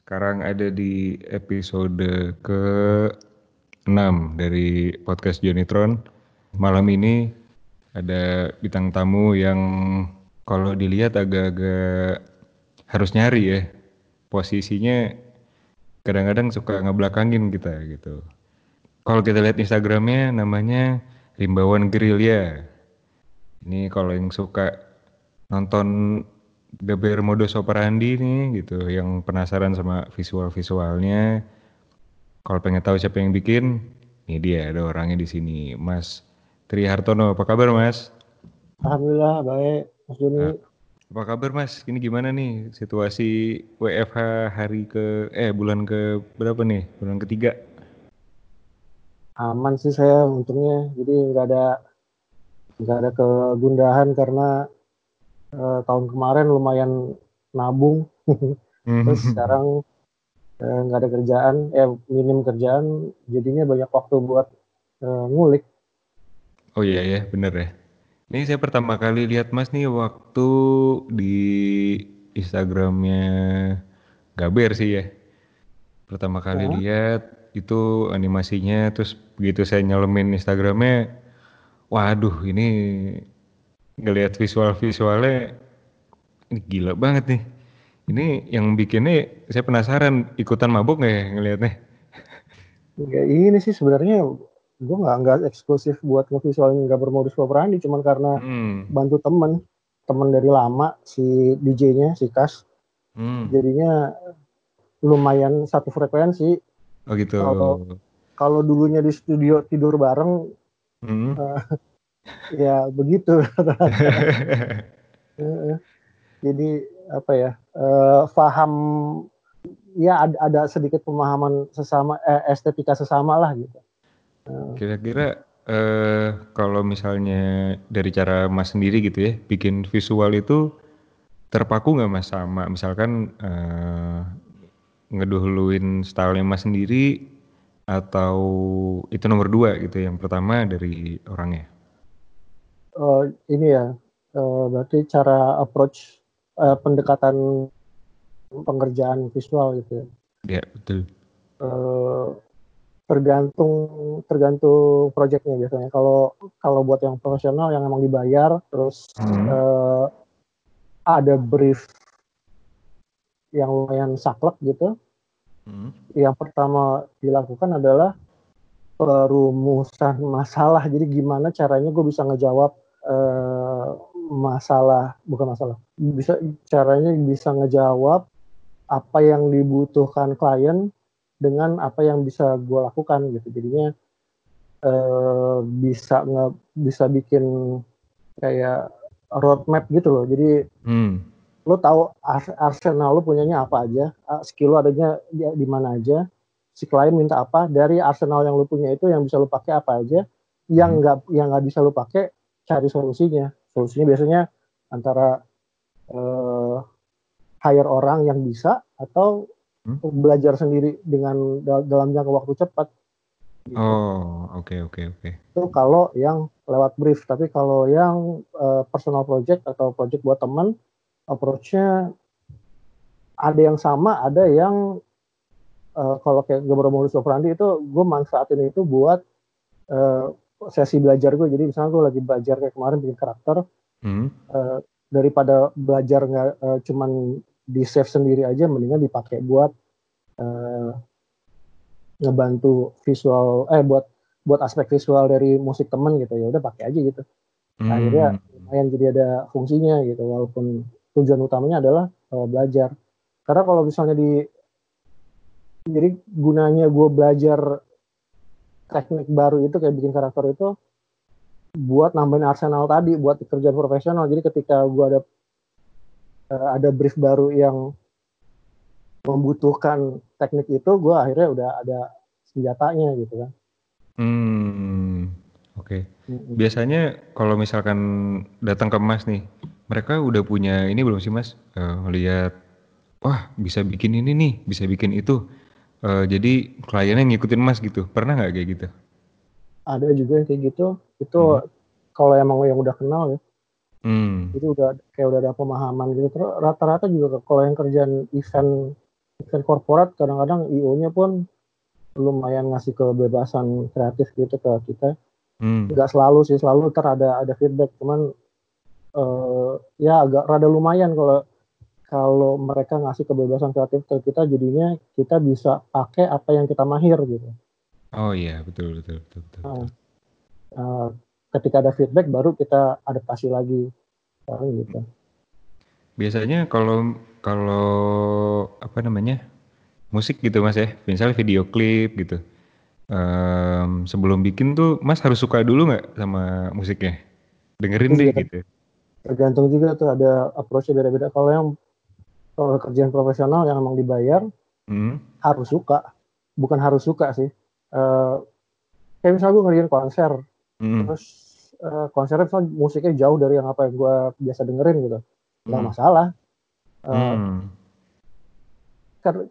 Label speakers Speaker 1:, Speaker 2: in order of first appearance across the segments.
Speaker 1: Sekarang ada di episode ke-6 dari podcast Jonitron. Malam ini ada bintang tamu yang kalau dilihat agak-agak harus nyari ya. Posisinya kadang-kadang suka ngebelakangin kita gitu. Kalau kita lihat Instagramnya namanya Rimbawan Gerilya. Ini kalau yang suka nonton DBR modus operandi nih gitu. Yang penasaran sama visual-visualnya. Kalau pengen tahu siapa yang bikin ini dia ada orangnya di sini. Mas Tri Hartono apa kabar Mas?
Speaker 2: Alhamdulillah baik. Mas Juni
Speaker 1: nah, apa kabar Mas? Ini gimana nih situasi WFH hari ke eh bulan ke berapa nih? Bulan ketiga?
Speaker 2: Aman sih saya untungnya. Jadi nggak ada nggak ada kegundahan karena uh, tahun kemarin lumayan nabung. Terus sekarang eh, nggak uh, ada kerjaan eh minim kerjaan jadinya banyak waktu buat uh, ngulik.
Speaker 1: Oh iya ya bener ya. Ini saya pertama kali lihat mas nih waktu di Instagramnya Gaber sih ya. Pertama kali ya. lihat itu animasinya terus begitu saya nyelemin Instagramnya waduh ini ngelihat visual-visualnya ini gila banget nih. Ini yang bikinnya saya penasaran ikutan mabuk nggak ya ngelihatnya?
Speaker 2: Ya ini sih sebenarnya gue nggak nggak eksklusif buat ngevisualin nggak bermodus operandi cuman karena hmm. bantu temen temen dari lama si DJ-nya si Kas hmm. jadinya lumayan satu frekuensi
Speaker 1: oh gitu
Speaker 2: kalau kalau dulunya di studio tidur bareng hmm. uh, ya begitu. Jadi apa ya uh, paham ya ada, ada sedikit pemahaman sesama eh, estetika sesama lah gitu.
Speaker 1: Kira-kira uh, kalau misalnya dari cara mas sendiri gitu ya bikin visual itu terpaku nggak mas sama misalkan uh, ngedahuluin stylenya mas sendiri atau itu nomor dua gitu yang pertama dari orangnya
Speaker 2: uh, ini ya uh, berarti cara approach uh, pendekatan pengerjaan visual gitu ya.
Speaker 1: Ya betul.
Speaker 2: Uh, tergantung tergantung proyeknya biasanya. Kalau kalau buat yang profesional yang emang dibayar, terus hmm. uh, ada brief yang lumayan saklek gitu. Hmm. Yang pertama dilakukan adalah perumusan masalah. Jadi gimana caranya gue bisa ngejawab uh, masalah, bukan masalah, bisa caranya bisa ngejawab apa yang dibutuhkan klien dengan apa yang bisa gue lakukan gitu. Jadinya uh, bisa nge, bisa bikin kayak roadmap gitu loh. Jadi hmm. lo tahu arsenal lo punyanya apa aja, skill lo adanya di, di mana aja si klien minta apa dari arsenal yang lu punya itu yang bisa lu pakai apa aja yang hmm. nggak hmm. yang nggak bisa lu pakai cari solusinya solusinya biasanya antara uh, hire orang yang bisa atau hmm? belajar sendiri dengan dalam jangka waktu cepat
Speaker 1: gitu. oh oke okay, oke okay, oke okay.
Speaker 2: itu kalau yang lewat brief tapi kalau yang uh, personal project atau project buat teman approach-nya ada yang sama ada yang uh, kalau kayak gambar modus operandi itu gue manfaatin itu buat uh, sesi belajar gue. Jadi misalnya gue lagi belajar kayak kemarin bikin karakter hmm. uh, daripada belajar nggak uh, cuman di save sendiri aja mendingan dipakai buat uh, ngebantu visual eh buat buat aspek visual dari musik temen gitu. Ya udah pakai aja gitu. Hmm. akhirnya lumayan jadi ada fungsinya gitu. Walaupun tujuan utamanya adalah uh, belajar. Karena kalau misalnya di jadi gunanya gue belajar teknik baru itu kayak bikin karakter itu buat nambahin arsenal tadi buat kerjaan profesional. Jadi ketika gue ada uh, ada brief baru yang membutuhkan teknik itu gue akhirnya udah ada senjatanya gitu kan.
Speaker 1: Hmm oke. Okay. biasanya kalau misalkan datang ke mas nih mereka udah punya ini belum sih mas? Uh, lihat wah bisa bikin ini nih bisa bikin itu uh, jadi kliennya ngikutin Mas gitu. Pernah nggak kayak gitu?
Speaker 2: Ada juga yang kayak gitu. Itu hmm. kalau emang yang udah kenal ya. Hmm. Itu udah kayak udah ada pemahaman gitu. Terus rata-rata juga kalau yang kerjaan event event korporat kadang-kadang IO-nya pun lumayan ngasih kebebasan kreatif gitu ke kita.
Speaker 1: Hmm.
Speaker 2: Nggak selalu sih, selalu ntar ada ada feedback, cuman uh, ya agak rada lumayan kalau kalau mereka ngasih kebebasan kreatif ke kita jadinya kita bisa pakai apa yang kita mahir gitu.
Speaker 1: Oh iya betul betul betul. betul,
Speaker 2: betul. Uh, ketika ada feedback baru kita adaptasi lagi, gitu.
Speaker 1: Biasanya kalau kalau apa namanya musik gitu mas ya, misalnya video klip gitu. Um, sebelum bikin tuh mas harus suka dulu nggak sama musiknya? Dengerin deh iya. gitu.
Speaker 2: Tergantung juga tuh ada approach beda-beda. Kalau yang kalau kerjaan profesional yang emang dibayar hmm. harus suka, bukan harus suka sih. Uh, kayak misalnya gue ngerjain konser, hmm. terus uh, konsernya misalnya musiknya jauh dari yang apa yang gue biasa dengerin gitu, nggak hmm. masalah. Uh, hmm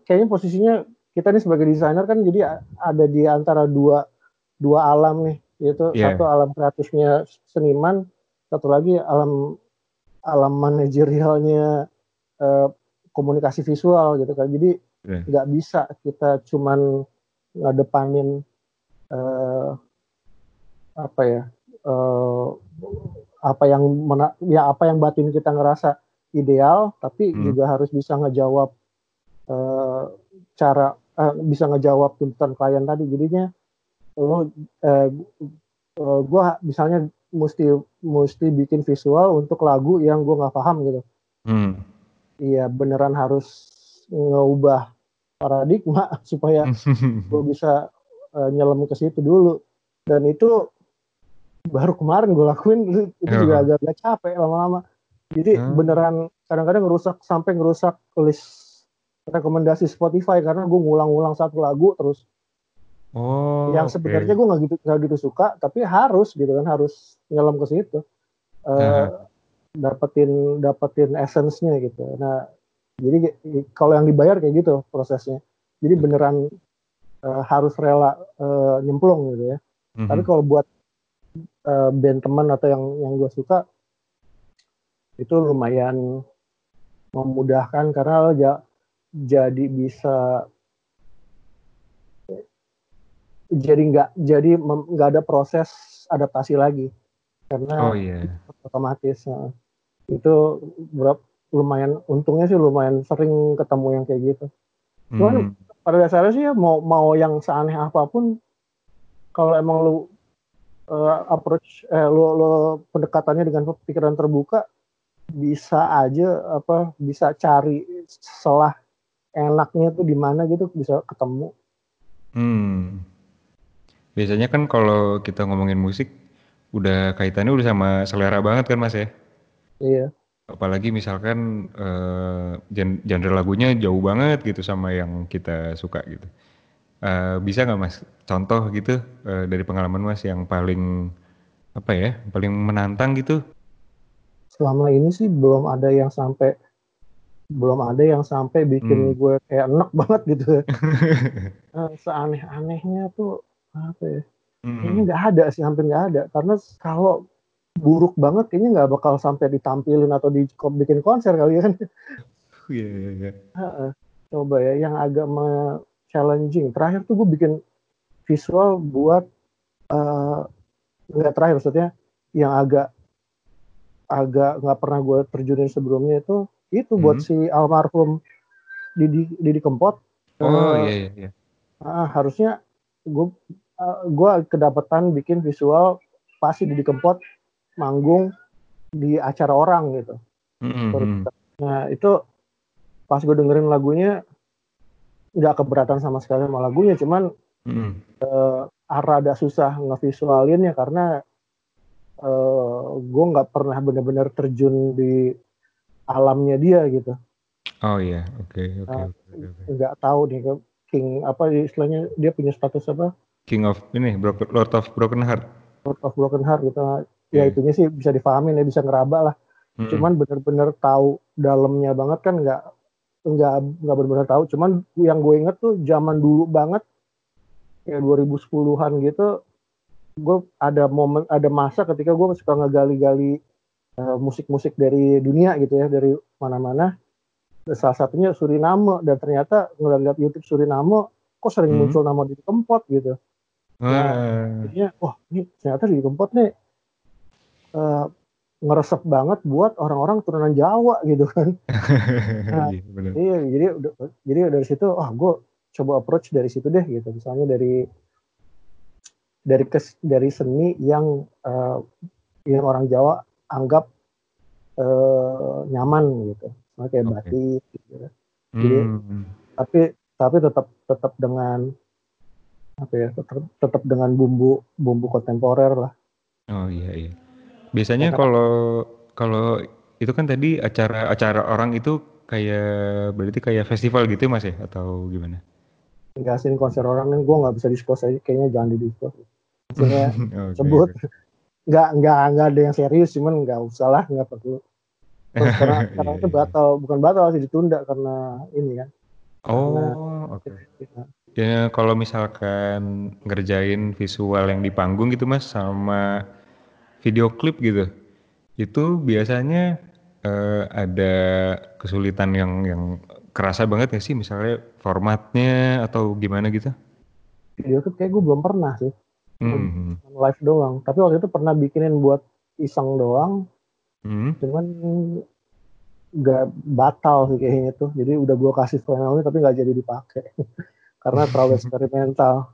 Speaker 2: kayaknya posisinya kita nih sebagai desainer kan jadi ada di antara dua dua alam nih yaitu yeah. satu alam kreatifnya seniman satu lagi alam alam manajerialnya uh, komunikasi visual gitu kan jadi iya. nggak yeah. bisa kita cuman ngadepanin uh, apa ya uh, apa yang mena ya apa yang batin kita ngerasa ideal tapi hmm. juga harus bisa ngejawab uh, cara uh, bisa ngejawab tuntutan klien tadi jadinya lo uh, uh, gue misalnya mesti mesti bikin visual untuk lagu yang gue nggak paham gitu hmm. Iya beneran harus ngubah paradigma supaya gue bisa uh, nyelam ke situ dulu. Dan itu baru kemarin gue lakuin itu, itu juga agak-agak capek lama-lama. Jadi hmm. beneran kadang-kadang ngerusak sampai ngerusak list rekomendasi Spotify karena gue ngulang-ngulang satu lagu terus. Oh yang sebenarnya gue nggak gitu nggak gitu suka tapi harus gitu kan harus nyelam ke situ. Uh, uh. Dapetin dapetin essence-nya gitu. Nah jadi kalau yang dibayar kayak gitu prosesnya. Jadi beneran uh, harus rela uh, nyemplung gitu ya. Mm-hmm. tapi kalau buat uh, band teman atau yang yang gue suka itu lumayan memudahkan karena lo ja, jadi bisa jadi nggak jadi nggak ada proses adaptasi lagi. Karena oh, yeah. Otomatis nah, itu berapa lumayan untungnya sih lumayan sering ketemu yang kayak gitu. Cuman hmm. pada dasarnya sih ya mau mau yang seaneh apa pun kalau emang lu uh, approach eh, lu, lu pendekatannya dengan pikiran terbuka bisa aja apa bisa cari selah enaknya tuh di mana gitu bisa ketemu.
Speaker 1: Hmm. Biasanya kan kalau kita ngomongin musik udah kaitannya udah sama selera banget kan Mas ya?
Speaker 2: Iya.
Speaker 1: Apalagi misalkan uh, genre lagunya jauh banget gitu sama yang kita suka gitu. Uh, bisa nggak Mas contoh gitu uh, dari pengalaman Mas yang paling apa ya, paling menantang gitu?
Speaker 2: Selama ini sih belum ada yang sampai belum ada yang sampai bikin hmm. gue kayak enak banget gitu uh, seaneh-anehnya tuh apa ya hmm. kayaknya nggak ada sih hampir nggak ada karena kalau buruk banget kayaknya nggak bakal sampai ditampilin atau di bikin konser kali ya kan
Speaker 1: yeah, yeah, yeah. Uh,
Speaker 2: coba ya yang agak challenging terakhir tuh gue bikin visual buat uh, nggak terakhir maksudnya yang agak agak nggak pernah gue terjunin sebelumnya itu itu hmm. buat si almarhum Didi Didi Kempot.
Speaker 1: Oh uh, iya iya. iya.
Speaker 2: Uh, harusnya gue uh, gue kedapatan bikin visual pasti Didi Kempot manggung di acara orang gitu. Hmm. hmm. Nah itu pas gue dengerin lagunya nggak keberatan sama sekali sama lagunya, cuman hmm. uh, rada susah ngevisualinnya karena uh, gue nggak pernah benar-benar terjun di alamnya dia gitu.
Speaker 1: Oh iya, oke oke nah,
Speaker 2: oke. Nggak tahu nih King apa istilahnya dia punya status apa?
Speaker 1: King of ini Lord of Broken Heart.
Speaker 2: Lord of Broken Heart gitu. Ya yeah. itunya sih bisa dipahamin ya bisa ngeraba lah. Mm -hmm. Cuman bener-bener tahu dalamnya banget kan nggak nggak nggak benar-benar tahu. Cuman yang gue inget tuh zaman dulu banget kayak 2010-an gitu gue ada momen ada masa ketika gue suka ngegali-gali Eh, musik-musik dari dunia gitu ya dari mana-mana salah satunya Suriname dan ternyata ngeliat YouTube Suriname kok sering hmm. muncul nama di Kempot gitu. Nah, jadinya wah ini ternyata di Kempot nih uh, ngeresep banget buat orang-orang turunan Jawa gitu kan. Nah, iya, iya, jadi jadi dari situ, ah oh, gue coba approach dari situ deh gitu. Misalnya dari dari kes, dari seni yang uh, yang orang Jawa anggap uh, nyaman gitu, Misalnya kayak okay. batik gitu. Ya. Jadi hmm. tapi tapi tetap tetap dengan apa ya tetap, tetap dengan bumbu bumbu kontemporer lah.
Speaker 1: Oh iya iya. Biasanya kalau kalau itu kan tadi acara-acara orang itu kayak berarti kayak festival gitu ya, Mas ya atau gimana?
Speaker 2: Enggak sih konser orang kan gue nggak bisa diskos aja kayaknya jangan di diskos. Maksudnya okay, sebut nggak nggak nggak ada yang serius cuman nggak usah lah nggak perlu. Terus karena karena itu iya, iya. batal bukan batal sih ditunda karena ini kan.
Speaker 1: Oh oke. Okay. Ya kalau misalkan ngerjain visual yang di panggung gitu mas sama video klip gitu, itu biasanya uh, ada kesulitan yang yang kerasa banget gak sih misalnya formatnya atau gimana gitu?
Speaker 2: Video klip kayak gue belum pernah sih. Hmm. Live doang. Tapi waktu itu pernah bikinin buat iseng doang. Hmm. Cuman gak batal sih kayaknya tuh. Jadi udah gue kasih finalnya tapi gak jadi dipakai. Karena terlalu eksperimental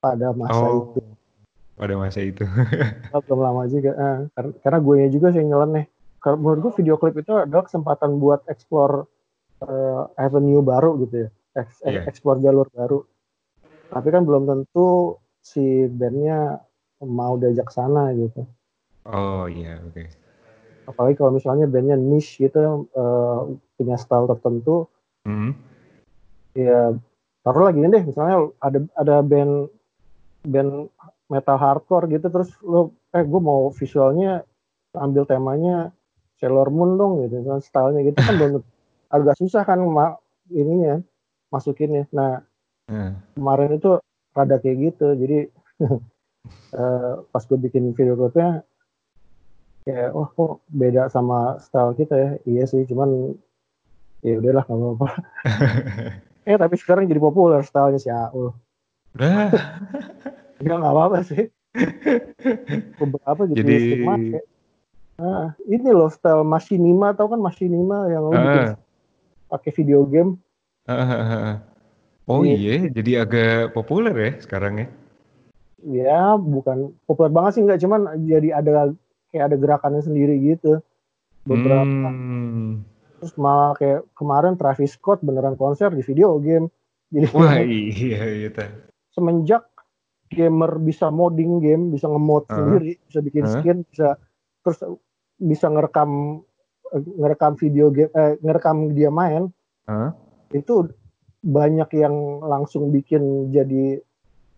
Speaker 2: pada masa oh. itu
Speaker 1: pada masa itu.
Speaker 2: belum lama juga. Nah, karena, gue juga sih nyeleneh. Kalau menurut gue video klip itu adalah kesempatan buat explore uh, avenue baru gitu ya, Eks, yeah. explore jalur baru. Tapi kan belum tentu si bandnya mau diajak sana gitu.
Speaker 1: Oh iya, yeah, oke. Okay.
Speaker 2: Apalagi kalau misalnya bandnya niche gitu, uh, punya style tertentu. Mm -hmm. Ya, taruh lagi deh, misalnya ada ada band band metal hardcore gitu terus lo eh gue mau visualnya ambil temanya Sailor Moon dong gitu kan stylenya gitu kan belum agak susah kan ma ininya masukinnya. Nah hmm. kemarin itu rada kayak gitu jadi uh, pas gue bikin video klipnya kayak wah kok beda sama style kita ya? Iya sih cuman ya udahlah nggak apa-apa eh tapi sekarang jadi populer stylenya si Aul Enggak nggak apa-apa sih. Beberapa jadi, jadi... Nah, ini loh style Machinima tau kan Machinima yang lo uh. pakai video game.
Speaker 1: Uh, oh iya, jadi agak populer ya sekarang ya?
Speaker 2: Ya, bukan populer banget sih enggak, cuman jadi ada kayak ada gerakannya sendiri gitu. Beberapa. Hmm. Terus malah kayak kemarin Travis Scott beneran konser di video game.
Speaker 1: Jadi Wah iya iya.
Speaker 2: Semenjak gamer bisa modding game, bisa ngemod uh, sendiri, bisa bikin uh, skin, bisa terus bisa ngerekam ngerekam video game, eh, ngerekam dia main. Uh, itu banyak yang langsung bikin jadi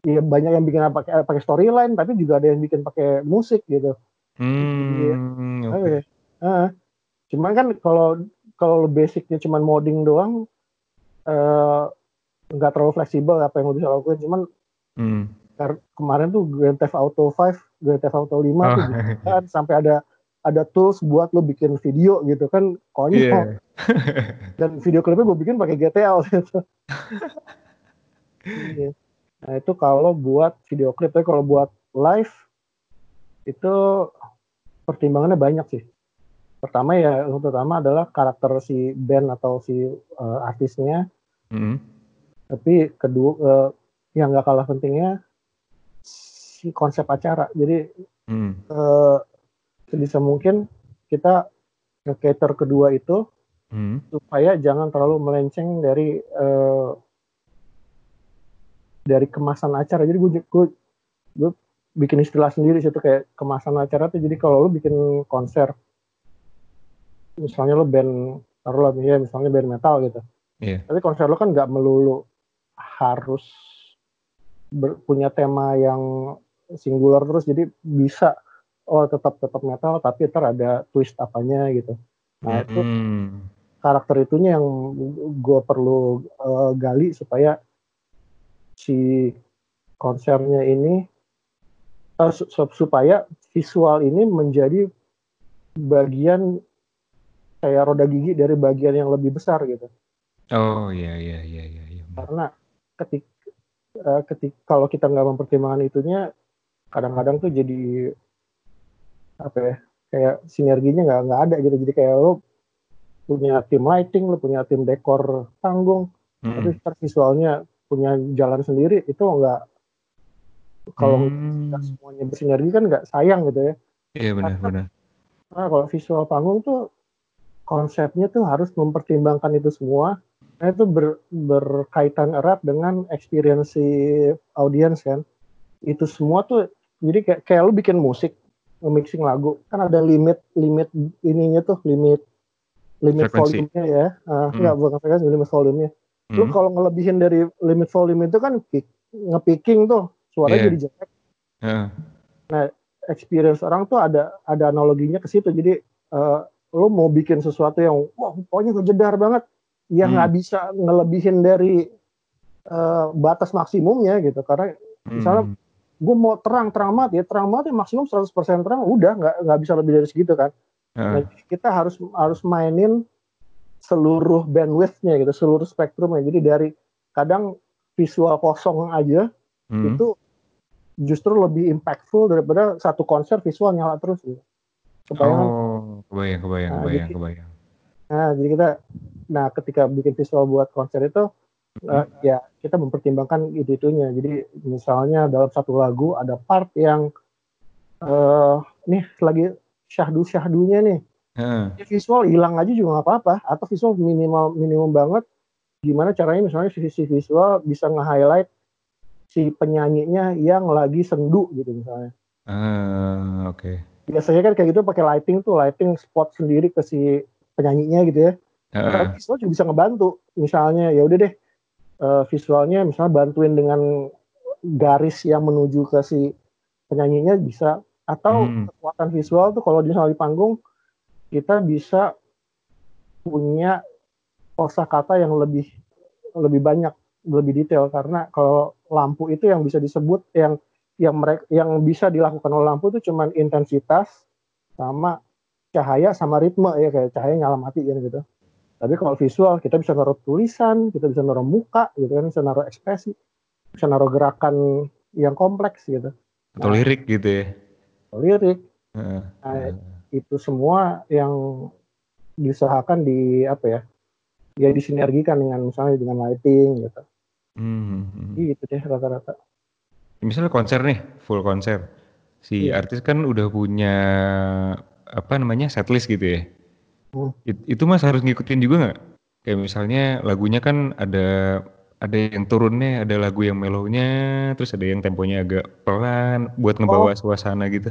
Speaker 2: ya banyak yang bikin pakai pakai storyline tapi juga ada yang bikin pakai musik gitu. Hmm, jadi, okay. Uh, cuman kan kalau kalau basicnya cuman modding doang nggak uh, terlalu fleksibel apa yang lo bisa lakukan cuman hmm kemarin tuh Grand Theft Auto 5, Grand Theft Auto 5 oh. tuh kan sampai ada ada tools buat lo bikin video gitu kan konyol. Yeah. Dan video klipnya gue bikin pakai GTA gitu. yeah. Nah itu kalau buat video klip, tapi kalau buat live itu pertimbangannya banyak sih. Pertama ya, yang pertama adalah karakter si band atau si uh, artisnya. Mm. Tapi kedua, uh, yang gak kalah pentingnya si konsep acara. Jadi hmm. uh, sebisa mungkin kita nge-cater kedua itu hmm. supaya jangan terlalu melenceng dari uh, dari kemasan acara. Jadi gue, gue, gue bikin istilah sendiri situ kayak kemasan acara tuh. Jadi kalau lo bikin konser, misalnya lo band taruhlah ya misalnya band metal gitu. Yeah. Tapi konser lo kan nggak melulu harus ber, punya tema yang singular terus jadi bisa oh tetap tetap metal tapi ntar ada twist apanya gitu nah itu hmm. karakter itunya yang gue perlu uh, gali supaya si konsernya ini uh, supaya visual ini menjadi bagian kayak roda gigi dari bagian yang lebih besar gitu.
Speaker 1: Oh iya iya iya iya. iya.
Speaker 2: Karena ketik uh, ketik kalau kita nggak mempertimbangkan itunya, kadang-kadang tuh jadi apa ya kayak sinerginya nggak nggak ada gitu. Jadi kayak lo punya tim lighting, lo punya tim dekor panggung, hmm. tapi visualnya punya jalan sendiri itu nggak kalau hmm. semuanya bersinergi kan nggak sayang gitu ya.
Speaker 1: Iya benar-benar.
Speaker 2: Nah, kalau visual panggung tuh konsepnya tuh harus mempertimbangkan itu semua. Nah, itu ber, berkaitan erat dengan experience audience kan. Itu semua tuh jadi kayak kayak lu bikin musik, mixing lagu, kan ada limit limit ininya tuh, limit limit volume-nya ya. Uh, hmm. Enggak bukan frekuensi, limit volume-nya. Hmm. Lu kalau ngelebihin dari limit volume itu kan nge-picking tuh suaranya yeah. jadi jelek. Yeah. Nah, experience orang tuh ada ada analoginya ke situ. Jadi uh, lo mau bikin sesuatu yang wah pokoknya kejedar banget yang nggak hmm. bisa ngelebihin dari uh, batas maksimumnya gitu karena hmm. misalnya gue mau terang terang banget ya terang banget ya maksimum 100% terang udah nggak nggak bisa lebih dari segitu kan uh. nah, kita harus harus mainin seluruh bandwidthnya gitu seluruh spektrumnya jadi dari kadang visual kosong aja hmm. itu justru lebih impactful daripada satu konser visual nyala terus gitu.
Speaker 1: Kebayang? Oh, kebayang, kebayang, nah, kebayang, jadi, kebayang.
Speaker 2: Nah, jadi kita, nah ketika bikin visual buat konser itu, hmm. uh, ya kita mempertimbangkan itu itunya. Jadi misalnya dalam satu lagu ada part yang, uh, nih lagi syahdu syahdunya nih, hmm. visual hilang aja juga nggak apa-apa, atau visual minimal minimum banget. Gimana caranya misalnya sisi visual bisa nge-highlight si penyanyinya yang lagi sendu gitu misalnya.
Speaker 1: Uh, oke. Okay
Speaker 2: biasanya kan kayak gitu pakai lighting tuh lighting spot sendiri ke si penyanyinya gitu ya uh. visual juga bisa ngebantu misalnya ya udah deh uh, visualnya misalnya bantuin dengan garis yang menuju ke si penyanyinya bisa atau hmm. kekuatan visual tuh kalau di di panggung kita bisa punya kosakata yang lebih lebih banyak lebih detail karena kalau lampu itu yang bisa disebut yang yang mereka yang bisa dilakukan oleh lampu itu cuma intensitas sama cahaya sama ritme ya kayak cahaya nyala mati kan gitu. Tapi kalau visual kita bisa naruh tulisan, kita bisa naruh muka gitu kan, bisa naruh ekspresi, bisa naruh gerakan yang kompleks gitu.
Speaker 1: Atau nah, lirik gitu ya.
Speaker 2: Lirik. Uh, nah, itu semua yang diusahakan di apa ya? Ya disinergikan dengan misalnya dengan lighting gitu. Hmm. hmm, hmm. Gitu deh rata-rata
Speaker 1: misalnya konser nih, full konser. Si yeah. artis kan udah punya apa namanya setlist gitu ya. Hmm. It, itu mas harus ngikutin juga nggak? Kayak misalnya lagunya kan ada ada yang turunnya, ada lagu yang melownya, terus ada yang temponya agak pelan buat ngebawa oh, suasana gitu.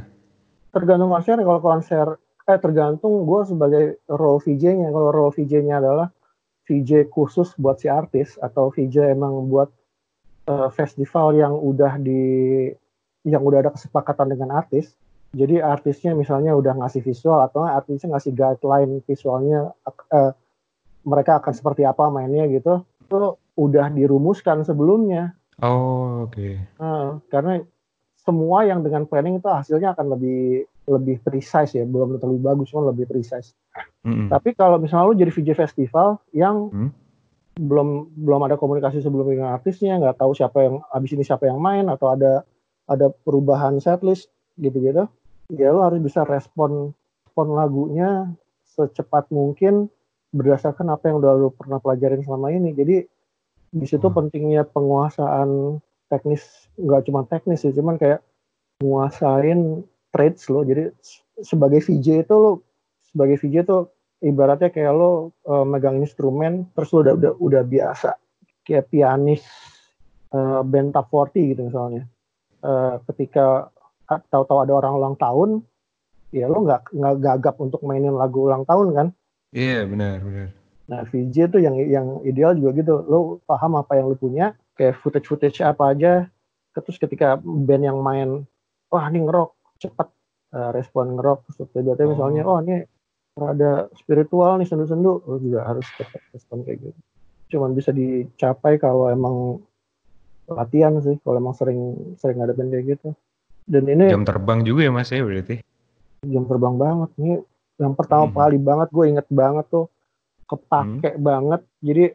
Speaker 2: Tergantung konser. Kalau konser, eh tergantung gue sebagai role VJ-nya. Kalau role VJ-nya adalah VJ khusus buat si artis atau VJ emang buat uh, festival yang udah di yang udah ada kesepakatan dengan artis. Jadi artisnya misalnya udah ngasih visual atau artisnya ngasih guideline visualnya uh, mereka akan seperti apa mainnya gitu. Itu udah dirumuskan sebelumnya.
Speaker 1: Oh, oke. Okay.
Speaker 2: Uh, karena semua yang dengan planning itu hasilnya akan lebih lebih precise ya, belum terlalu bagus, cuma lebih precise. Mm -hmm. Tapi kalau misalnya lu jadi VJ festival yang mm belum belum ada komunikasi sebelum dengan artisnya nggak tahu siapa yang abis ini siapa yang main atau ada ada perubahan setlist gitu gitu ya lo harus bisa respon respon lagunya secepat mungkin berdasarkan apa yang udah lo pernah pelajarin selama ini. Jadi di situ hmm. pentingnya penguasaan teknis nggak cuma teknis sih cuman kayak menguasain trades lo. Jadi sebagai VJ itu lo sebagai VJ itu ibaratnya kayak lo uh, megang instrumen terus lo udah udah, udah biasa. Kayak pianis uh, band top 40 gitu misalnya. Uh, ketika tahu-tahu ada orang ulang tahun ya lo nggak nggak gagap untuk mainin lagu ulang tahun kan?
Speaker 1: Iya yeah, benar benar.
Speaker 2: Nah VJ tuh yang yang ideal juga gitu. Lo paham apa yang lo punya kayak footage footage apa aja. Terus ketika band yang main wah ini ngerok cepet. Uh, respon ngerok terus tiba-tiba oh. misalnya oh ini ada spiritual nih sendu-sendu lo juga harus tetap respon kayak gitu cuman bisa dicapai kalau emang latihan sih kalau emang sering sering band kayak gitu dan ini
Speaker 1: jam terbang juga ya mas ya berarti
Speaker 2: jam terbang banget nih Yang pertama
Speaker 1: Mhm.
Speaker 2: kali banget gue inget banget tuh kepake banget. Jadi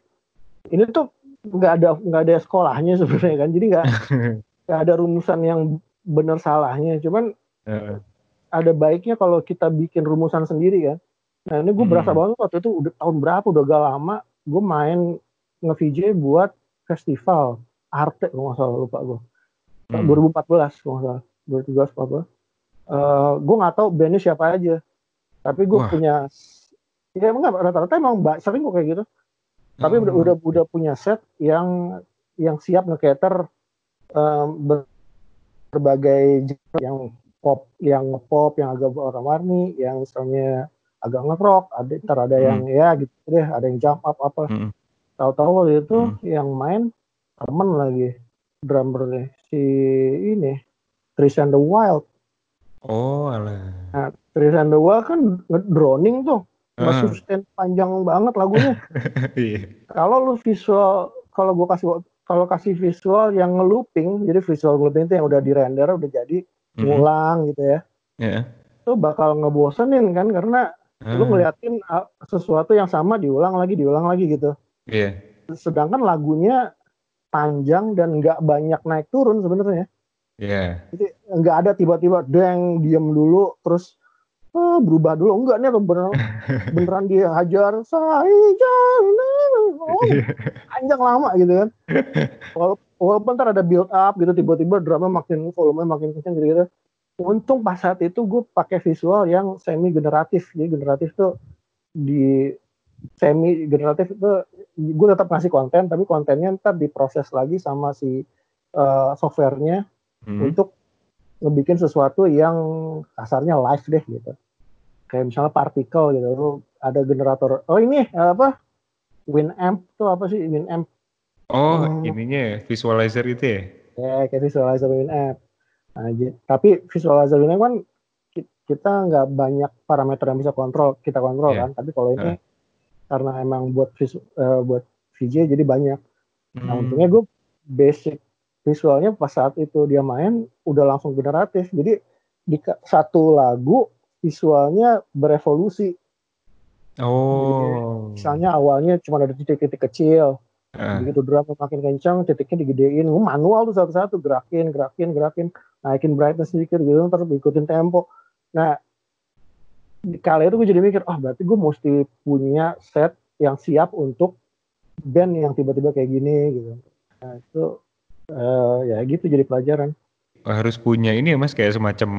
Speaker 2: ini tuh nggak ada nggak ada sekolahnya sebenarnya kan. Jadi nggak nggak ada rumusan yang benar salahnya. Cuman
Speaker 1: Heeh.
Speaker 2: ada baiknya kalau kita bikin rumusan sendiri kan. Nah ini gue berasa
Speaker 1: Hmm.
Speaker 2: banget waktu itu udah tahun berapa udah gak lama gue main nge-VJ buat festival Arte kalau nggak salah lupa gue.
Speaker 1: Hmm.
Speaker 2: 2014 kalau nggak salah 2013 apa Eh gue nggak tahu bandnya siapa aja tapi gue punya ya enggak rata-rata emang sering kok kayak gitu tapi udah,
Speaker 1: Oh,
Speaker 2: udah udah punya set yang yang siap nge-cater ber- berbagai genre yang pop yang pop yang agak warna-warni yang misalnya agak nge-rock ada ntar ada
Speaker 1: Hmm.
Speaker 2: yang ya gitu deh ada yang jump up apa
Speaker 1: Hmm.
Speaker 2: tahu-tahu waktu itu
Speaker 1: Hmm.
Speaker 2: yang main temen lagi drummernya si ini Tristan the Wild
Speaker 1: Oh, alah.
Speaker 2: nah Tristan the Wild kan droning tuh nggak
Speaker 1: Heeh.
Speaker 2: sustain panjang banget lagunya
Speaker 1: Iya.
Speaker 2: kalau lu visual kalau gua kasih kalau kasih visual yang nge-looping jadi visual looping itu yang udah di render udah jadi
Speaker 1: Mhm.
Speaker 2: ngulang gitu ya
Speaker 1: Ya.
Speaker 2: itu bakal ngebosenin kan karena lu
Speaker 1: Ah,
Speaker 2: ngeliatin ah, sesuatu yang sama diulang lagi diulang lagi gitu.
Speaker 1: Iya.
Speaker 2: sedangkan lagunya panjang dan nggak banyak naik turun sebenarnya.
Speaker 1: Iya.
Speaker 2: jadi nggak ada tiba-tiba deng diem dulu terus ah, berubah dulu. Enggak nih beneran beneran dia hajar saya oh, panjang lama gitu kan. Wala- walaupun ntar ada build up gitu tiba-tiba drama makin volume makin kencang gitu gitu untung pas saat itu gue pakai visual yang semi generatif jadi generatif tuh di semi generatif itu gue tetap ngasih konten tapi kontennya ntar diproses lagi sama si uh, softwarenya
Speaker 1: Hmm.
Speaker 2: untuk ngebikin sesuatu yang kasarnya live deh gitu kayak misalnya partikel gitu lu ada generator oh ini apa Winamp tuh apa sih Winamp
Speaker 1: Oh,
Speaker 2: Hmm.
Speaker 1: ininya ya, visualizer itu ya?
Speaker 2: ya kayak visualizer Winamp nah, j- tapi visualizer Winamp kan ki- kita nggak banyak parameter yang bisa kontrol kita kontrol
Speaker 1: Iya.
Speaker 2: kan tapi kalau ini
Speaker 1: Heeh.
Speaker 2: karena emang buat visu, eh, buat VJ jadi banyak nah
Speaker 1: Hmm.
Speaker 2: untungnya gue basic visualnya pas saat itu dia main udah langsung generatif jadi di satu lagu visualnya berevolusi
Speaker 1: Oh.
Speaker 2: misalnya awalnya cuma ada titik-titik kecil
Speaker 1: Heeh.
Speaker 2: begitu drum makin kencang titiknya digedein gue manual tuh satu-satu gerakin gerakin gerakin naikin brightness sedikit gitu terus ikutin tempo nah di kala itu gue jadi mikir oh berarti gue mesti punya set yang siap untuk band yang tiba-tiba kayak gini gitu nah itu eh, ya gitu jadi pelajaran
Speaker 1: harus punya ini ya mas kayak semacam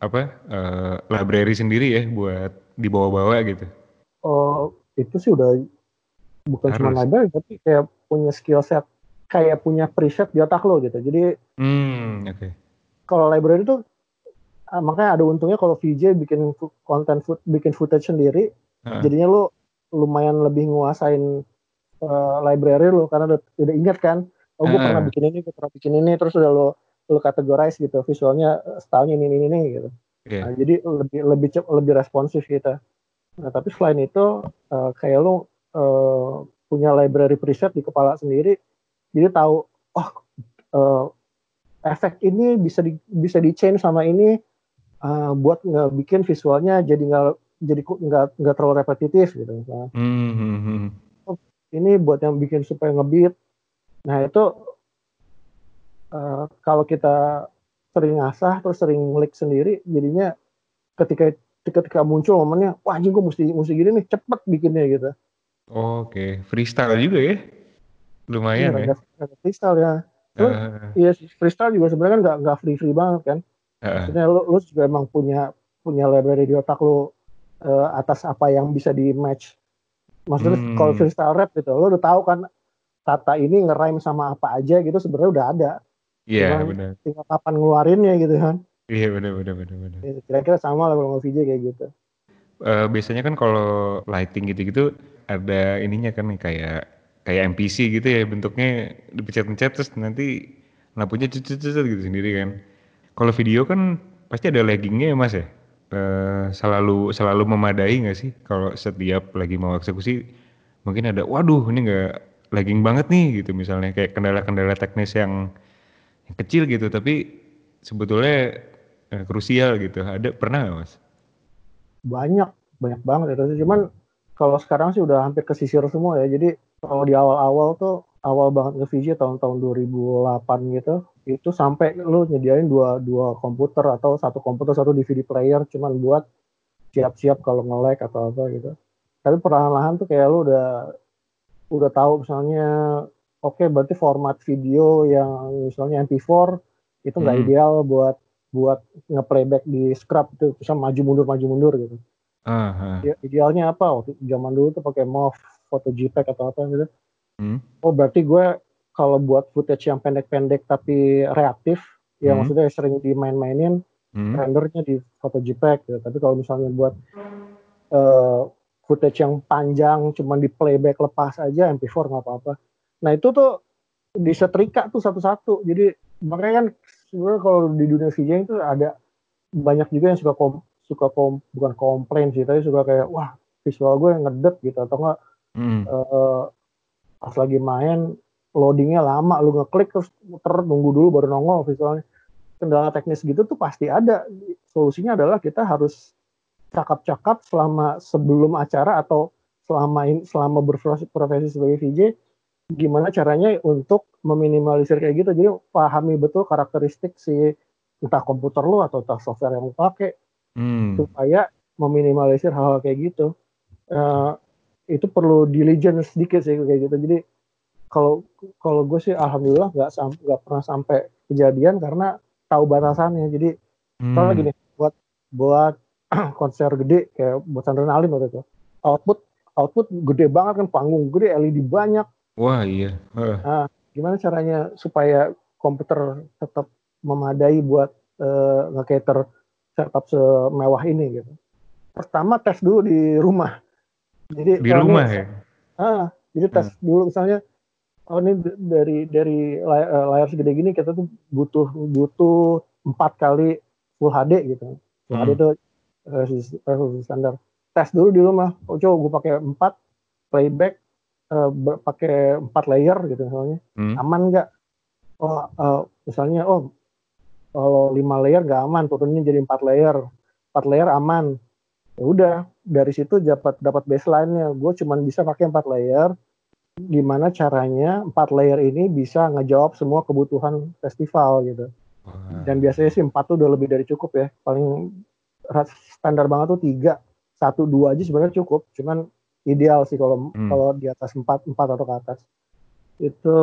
Speaker 1: apa eh, library sendiri ya buat dibawa-bawa gitu.
Speaker 2: oh itu sih udah bukan cuma
Speaker 1: Harus.
Speaker 2: library tapi kayak punya skill set kayak punya preset di otak lo gitu jadi
Speaker 1: Hmm, oke.
Speaker 2: Kalau library itu ah, makanya ada untungnya kalau VJ bikin konten foot, bikin footage sendiri
Speaker 1: Heeh.
Speaker 2: jadinya lu lumayan lebih nguasain eh, library lu karena udah, udah ingat kan oh gue
Speaker 1: Ah.
Speaker 2: pernah bikin ini gue pernah bikin ini terus udah lo lo categorize gitu visualnya eh, stylenya ini ini ini gitu
Speaker 1: Iya.
Speaker 2: Nah, jadi lebih lebih cep, lebih responsif kita nah tapi selain itu eh, kayak lu eh, punya library preset di kepala sendiri jadi tahu oh eh, efek ini bisa di bisa di change sama ini eh, buat nggak bikin visualnya jadi nggak jadi nggak nggak terlalu repetitif gitu misalnya.
Speaker 1: Hmm, hmm, hmm.
Speaker 2: ini buat yang bikin supaya ngebeat nah itu eh, kalau kita sering ngasah terus sering ngulik sendiri jadinya ketika ketika muncul momennya wah anjing gue mesti mesti gini nih cepet bikinnya gitu
Speaker 1: Oke, freestyle juga ya. Lumayan
Speaker 2: Ini
Speaker 1: ya.
Speaker 2: rada freestyle ya Cuman,
Speaker 1: Eh,
Speaker 2: iya sih, freestyle juga sebenarnya kan nggak nggak free free banget kan? Maksudnya lu, lu juga emang punya punya library di otak lu eh, atas apa yang bisa di match maksudnya
Speaker 1: Hmm.
Speaker 2: kalau freestyle rap gitu lu udah tahu kan kata ini ngerime sama apa aja gitu sebenarnya udah ada.
Speaker 1: Iya
Speaker 2: Cuman-
Speaker 1: benar.
Speaker 2: tinggal kapan ngeluarinnya gitu kan?
Speaker 1: Iya benar benar benar benar.
Speaker 2: Ya, kira-kira sama lah kalau VJ kayak gitu.
Speaker 1: Eh, biasanya kan kalau lighting gitu-gitu ada ininya kan kayak kayak MPC gitu ya bentuknya dipencet-pencet terus nanti lampunya cucut gitu sendiri kan. Kalau video kan pasti ada laggingnya ya mas ya. Eh, selalu selalu memadai nggak sih kalau setiap lagi mau eksekusi mungkin ada waduh ini nggak lagging banget nih gitu misalnya kayak kendala-kendala teknis yang, yang kecil gitu tapi sebetulnya eh, krusial gitu ada pernah nggak mas?
Speaker 2: banyak banyak banget itu cuman kalau sekarang sih udah hampir kesisir semua ya jadi kalau di awal-awal tuh awal banget nge tahun-tahun 2008 gitu itu sampai lu nyediain dua dua komputer atau satu komputer satu DVD player cuman buat siap-siap kalau nge-lag atau apa gitu tapi perlahan-lahan tuh kayak lu udah udah tahu misalnya oke okay, berarti format video yang misalnya MP4 itu nggak hmm. ideal buat buat nge-playback di scrub itu bisa maju mundur maju mundur gitu. Uh, uh. Idealnya apa? Waktu zaman dulu tuh pakai MOV, foto JPEG atau apa gitu. Hmm. Oh berarti gue kalau buat footage yang pendek-pendek tapi reaktif, ya hmm. ya maksudnya sering dimain-mainin, hmm. rendernya di foto JPEG gitu. Tapi kalau misalnya buat uh, footage yang panjang, cuma di playback lepas aja, MP4 nggak apa-apa. Nah itu tuh disetrika tuh satu-satu. Jadi makanya kan sebenarnya kalau di dunia VJ itu ada banyak juga yang suka kom, suka kom, bukan komplain sih tapi suka kayak wah visual gue ngedep gitu atau enggak hmm. uh, pas lagi main loadingnya lama. Lu ngeklik terus muter nunggu dulu baru nongol visualnya. Kendala teknis gitu tuh pasti ada. Solusinya adalah kita harus cakap-cakap selama sebelum acara atau selama in, selama berprofesi sebagai VJ gimana caranya untuk meminimalisir kayak gitu. Jadi pahami betul karakteristik si entah komputer lu atau entah software yang lu pakai. Hmm. supaya meminimalisir hal-hal kayak gitu. Uh, itu perlu diligence sedikit sih kayak gitu jadi kalau kalau gue sih alhamdulillah nggak nggak pernah sampai kejadian karena tahu batasannya jadi hmm. kalau gini buat buat konser gede kayak buat Sandrina waktu itu output output gede banget kan panggung gede LED banyak
Speaker 1: Wah iya. Uh.
Speaker 2: Nah, gimana caranya supaya komputer tetap memadai buat uh, nge-cater setup semewah ini gitu. Pertama tes dulu di rumah.
Speaker 1: Jadi di rumah ya.
Speaker 2: Ah, jadi tes hmm. dulu misalnya oh ini dari dari layar, eh, layar segede gini kita tuh butuh butuh empat kali full HD gitu. Full hmm. HD itu resolusi standar. Tes dulu di rumah. Oh coba gue pakai empat playback uh, pakai empat layer gitu misalnya hmm. aman nggak oh uh, misalnya oh kalau lima layer nggak aman turunin jadi empat layer empat layer aman ya udah dari situ dapat dapat baseline-nya. Gue cuma bisa pakai empat layer. Gimana caranya empat layer ini bisa ngejawab semua kebutuhan festival gitu. Dan biasanya sih empat tuh udah lebih dari cukup ya. Paling standar banget tuh tiga. Satu dua aja sebenarnya cukup. Cuman ideal sih kalau hmm. kalau di atas empat empat atau ke atas. Itu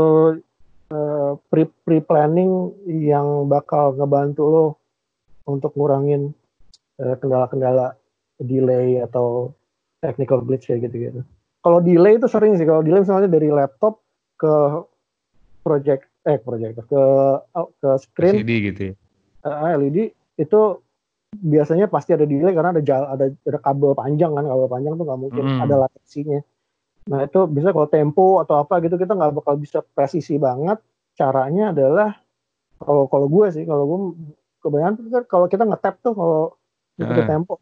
Speaker 2: uh, pre pre planning yang bakal ngebantu lo untuk ngurangin kendala eh, kendala-kendala delay atau technical glitch kayak gitu-gitu. Kalau delay itu sering sih kalau delay misalnya dari laptop ke project eh project ke ke screen
Speaker 1: LCD gitu ya.
Speaker 2: Uh, eh, LED itu biasanya pasti ada delay karena ada jal, ada ada kabel panjang kan kabel panjang tuh nggak mungkin hmm. ada latensinya nah itu bisa kalau tempo atau apa gitu kita nggak bakal bisa presisi banget caranya adalah kalau kalau gue sih kalau gue kebanyakan kan kalau kita ngetap tuh kalau itu uh. tempo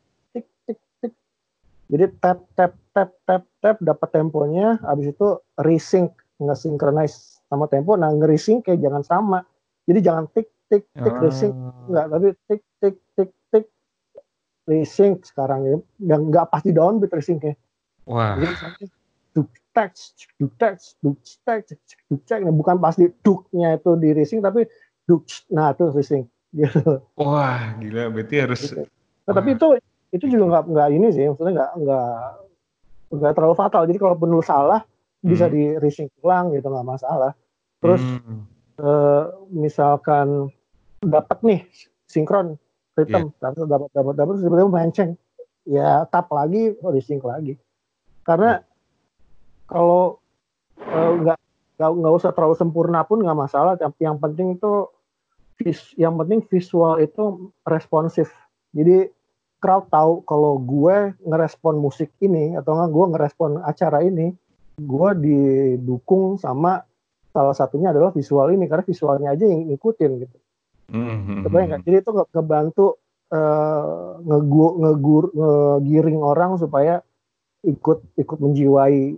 Speaker 2: jadi tap tap tap tap tap dapat temponya habis itu resync nggak synchronize sama tempo. Nah ngeresync kayak jangan sama. Jadi jangan tik tik tik oh. resync nggak tapi tik tik tik racing sekarang ya. Yang nggak pasti downbeat racingnya
Speaker 1: wah.
Speaker 2: Duk text duk text duk text duk text nah, bukan pasti duknya itu di racing tapi duk nah itu racing gitu.
Speaker 1: Wah gila. Berarti harus
Speaker 2: nah, tapi itu itu juga nggak nggak ini sih maksudnya nggak nggak nggak terlalu fatal. Jadi kalau penuh salah hmm. bisa di racing ulang gitu nggak masalah. Terus hmm. uh, misalkan dapat nih sinkron rhythm yeah. dapat dapat dapat tiba-tiba melenceng. Ya tap lagi disink lagi. Karena kalau eh, nggak uh, nggak usah terlalu sempurna pun nggak masalah. Tapi yang penting itu vis, yang penting visual itu responsif. Jadi crowd tahu kalau gue ngerespon musik ini atau nggak gue ngerespon acara ini gue didukung sama salah satunya adalah visual ini karena visualnya aja yang ngikutin gitu Mm-hmm. Kebayang Jadi itu ngebantu uh, ngegur, ngegur, ngegiring orang supaya ikut ikut menjiwai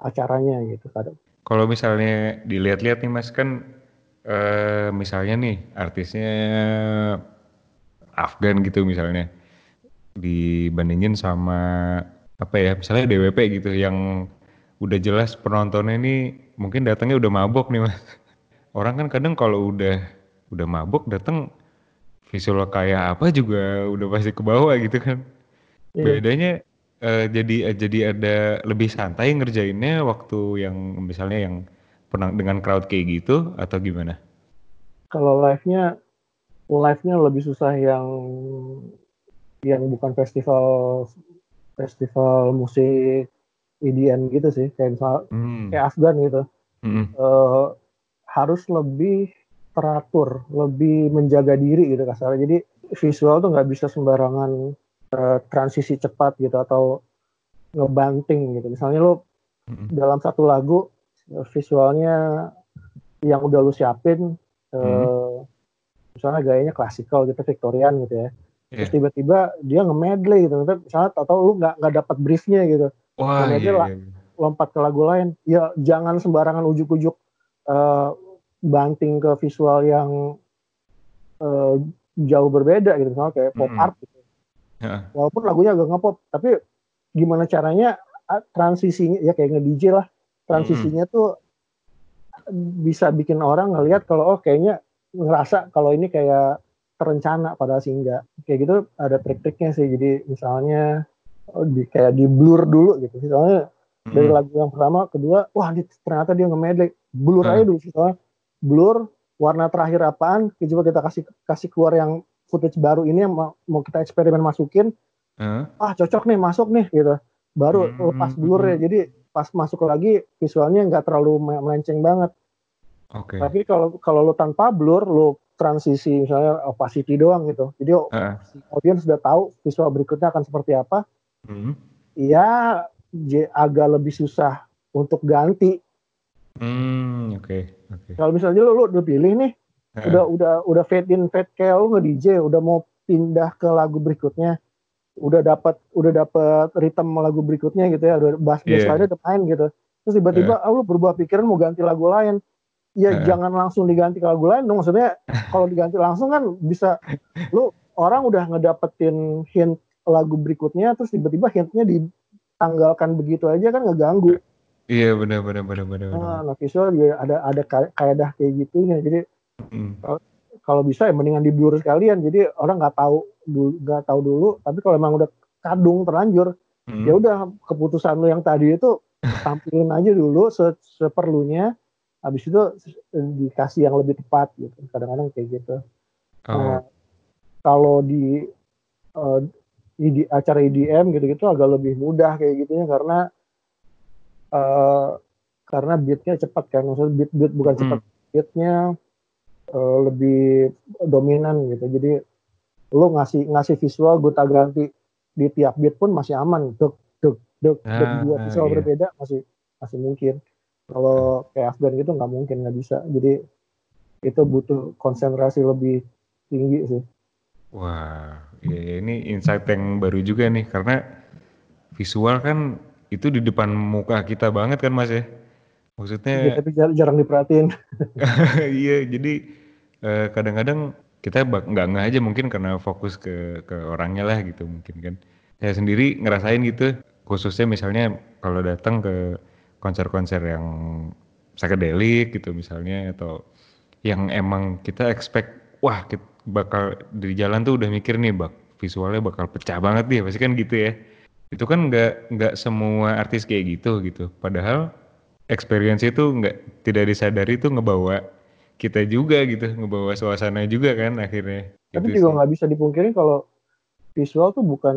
Speaker 2: acaranya gitu kadang.
Speaker 1: Kalau misalnya dilihat-lihat nih Mas kan uh, misalnya nih artisnya Afgan gitu misalnya. Dibandingin sama apa ya misalnya DWP gitu yang udah jelas penontonnya ini mungkin datangnya udah mabok nih mas. Orang kan kadang kalau udah udah mabok datang visual kayak apa juga udah pasti ke bawah gitu kan.
Speaker 2: Iya.
Speaker 1: bedanya eh, jadi eh, jadi ada lebih santai ngerjainnya waktu yang misalnya yang pernah dengan crowd kayak gitu atau gimana?
Speaker 2: Kalau live-nya live-nya lebih susah yang yang bukan festival festival musik EDM gitu sih kayak misal
Speaker 1: hmm.
Speaker 2: kayak Afgan gitu
Speaker 1: Mm-mm.
Speaker 2: Eh, harus lebih teratur lebih menjaga diri gitu kasarnya jadi visual tuh nggak bisa sembarangan eh, transisi cepat gitu atau ngebanting gitu misalnya lo
Speaker 1: Mm-mm.
Speaker 2: dalam satu lagu visualnya yang udah lu siapin
Speaker 1: Hmm.
Speaker 2: misalnya gayanya klasikal gitu Victorian gitu ya terus
Speaker 1: Iya.
Speaker 2: tiba-tiba dia nge-medley gitu Nanti misalnya atau lu nggak nggak dapat briefnya gitu
Speaker 1: wah iya,
Speaker 2: lah.
Speaker 1: iya,
Speaker 2: lompat ke lagu lain ya jangan sembarangan ujuk-ujuk eh, banting ke visual yang eh, jauh berbeda gitu misalnya kayak pop
Speaker 1: Mm-mm.
Speaker 2: art gitu
Speaker 1: Heeh.
Speaker 2: walaupun lagunya agak ngepop tapi gimana caranya transisinya ya kayak nge-DJ lah transisinya tuh bisa bikin orang ngelihat kalau oh kayaknya ngerasa kalau ini kayak terencana padahal sih enggak. Kayak gitu ada trik-triknya sih. Jadi misalnya oh, di kayak di blur dulu gitu misalnya dari
Speaker 1: Mm-mm.
Speaker 2: lagu yang pertama kedua wah ini ternyata dia nge-medley. Blur
Speaker 1: Hmm.
Speaker 2: aja dulu misalnya blur warna terakhir apaan? Coba kita kasih kasih keluar yang footage baru ini yang mau, mau kita eksperimen masukin.
Speaker 1: Heeh.
Speaker 2: ah cocok nih masuk nih gitu. Baru
Speaker 1: Hmm.
Speaker 2: lepas blur ya. Jadi pas masuk lagi visualnya nggak terlalu me- melenceng banget.
Speaker 1: Oke.
Speaker 2: Tapi kalau kalau lu tanpa blur lu transisi misalnya opacity doang gitu jadi
Speaker 1: Heeh.
Speaker 2: audiens sudah tahu visual berikutnya akan seperti apa
Speaker 1: Hmm.
Speaker 2: ya j- agak lebih susah untuk ganti
Speaker 1: Hmm, oke oke
Speaker 2: kalau misalnya lu, lu udah pilih nih
Speaker 1: Heeh.
Speaker 2: udah udah udah fade in fade kayak lu nge DJ udah mau pindah ke lagu berikutnya udah dapat udah dapat ritme lagu berikutnya gitu ya udah bass bass
Speaker 1: Iya.
Speaker 2: lainnya udah main gitu terus tiba-tiba ah, lu berubah pikiran mau ganti lagu lain ya jangan langsung diganti ke lagu lain dong maksudnya kalau diganti langsung kan bisa lu orang udah ngedapetin hint lagu berikutnya terus tiba-tiba hintnya ditanggalkan begitu aja kan ngeganggu
Speaker 1: iya benar benar benar benar benar.
Speaker 2: nah, nah, visual juga ada ada kaedah kayak gitunya jadi
Speaker 1: Hmm.
Speaker 2: kalau bisa ya mendingan di blur sekalian jadi orang nggak tahu dulu nggak tahu dulu tapi kalau emang udah kadung terlanjur
Speaker 1: Hmm.
Speaker 2: ya udah keputusan lu yang tadi itu tampilin aja dulu se- seperlunya habis itu dikasih yang lebih tepat gitu. Kadang-kadang kayak gitu.
Speaker 1: Oh,
Speaker 2: Nah, kalau di eh, di acara IDM gitu-gitu agak lebih mudah kayak gitunya karena eh karena beatnya cepat kan. Maksudnya beat beat bukan
Speaker 1: Hmm.
Speaker 2: cepat beatnya eh, lebih dominan gitu. Jadi lu ngasih ngasih visual gonta ganti di tiap beat pun masih aman. Deg deg deg
Speaker 1: Ah,
Speaker 2: dua visual
Speaker 1: iya.
Speaker 2: berbeda masih masih mungkin kalau kayak Afgan gitu nggak mungkin nggak bisa jadi itu butuh konsentrasi lebih tinggi sih
Speaker 1: Wah, ya ini insight yang baru juga nih karena visual kan itu di depan muka kita banget kan Mas ya. Maksudnya
Speaker 2: Ya, tapi jar- jarang diperhatiin
Speaker 1: iya jadi eh, kadang-kadang kita nggak nggak aja mungkin karena fokus ke ke orangnya lah gitu mungkin kan. Saya sendiri ngerasain gitu khususnya misalnya kalau datang ke konser-konser yang psychedelic gitu misalnya atau yang emang kita expect wah kita bakal di jalan tuh udah mikir nih bak visualnya bakal pecah banget nih pasti kan gitu ya. Itu kan nggak nggak semua artis kayak gitu gitu. Padahal experience itu nggak tidak disadari tuh ngebawa kita juga gitu ngebawa suasana juga kan akhirnya.
Speaker 2: Tapi
Speaker 1: Gitu
Speaker 2: juga nggak bisa dipungkiri kalau visual tuh bukan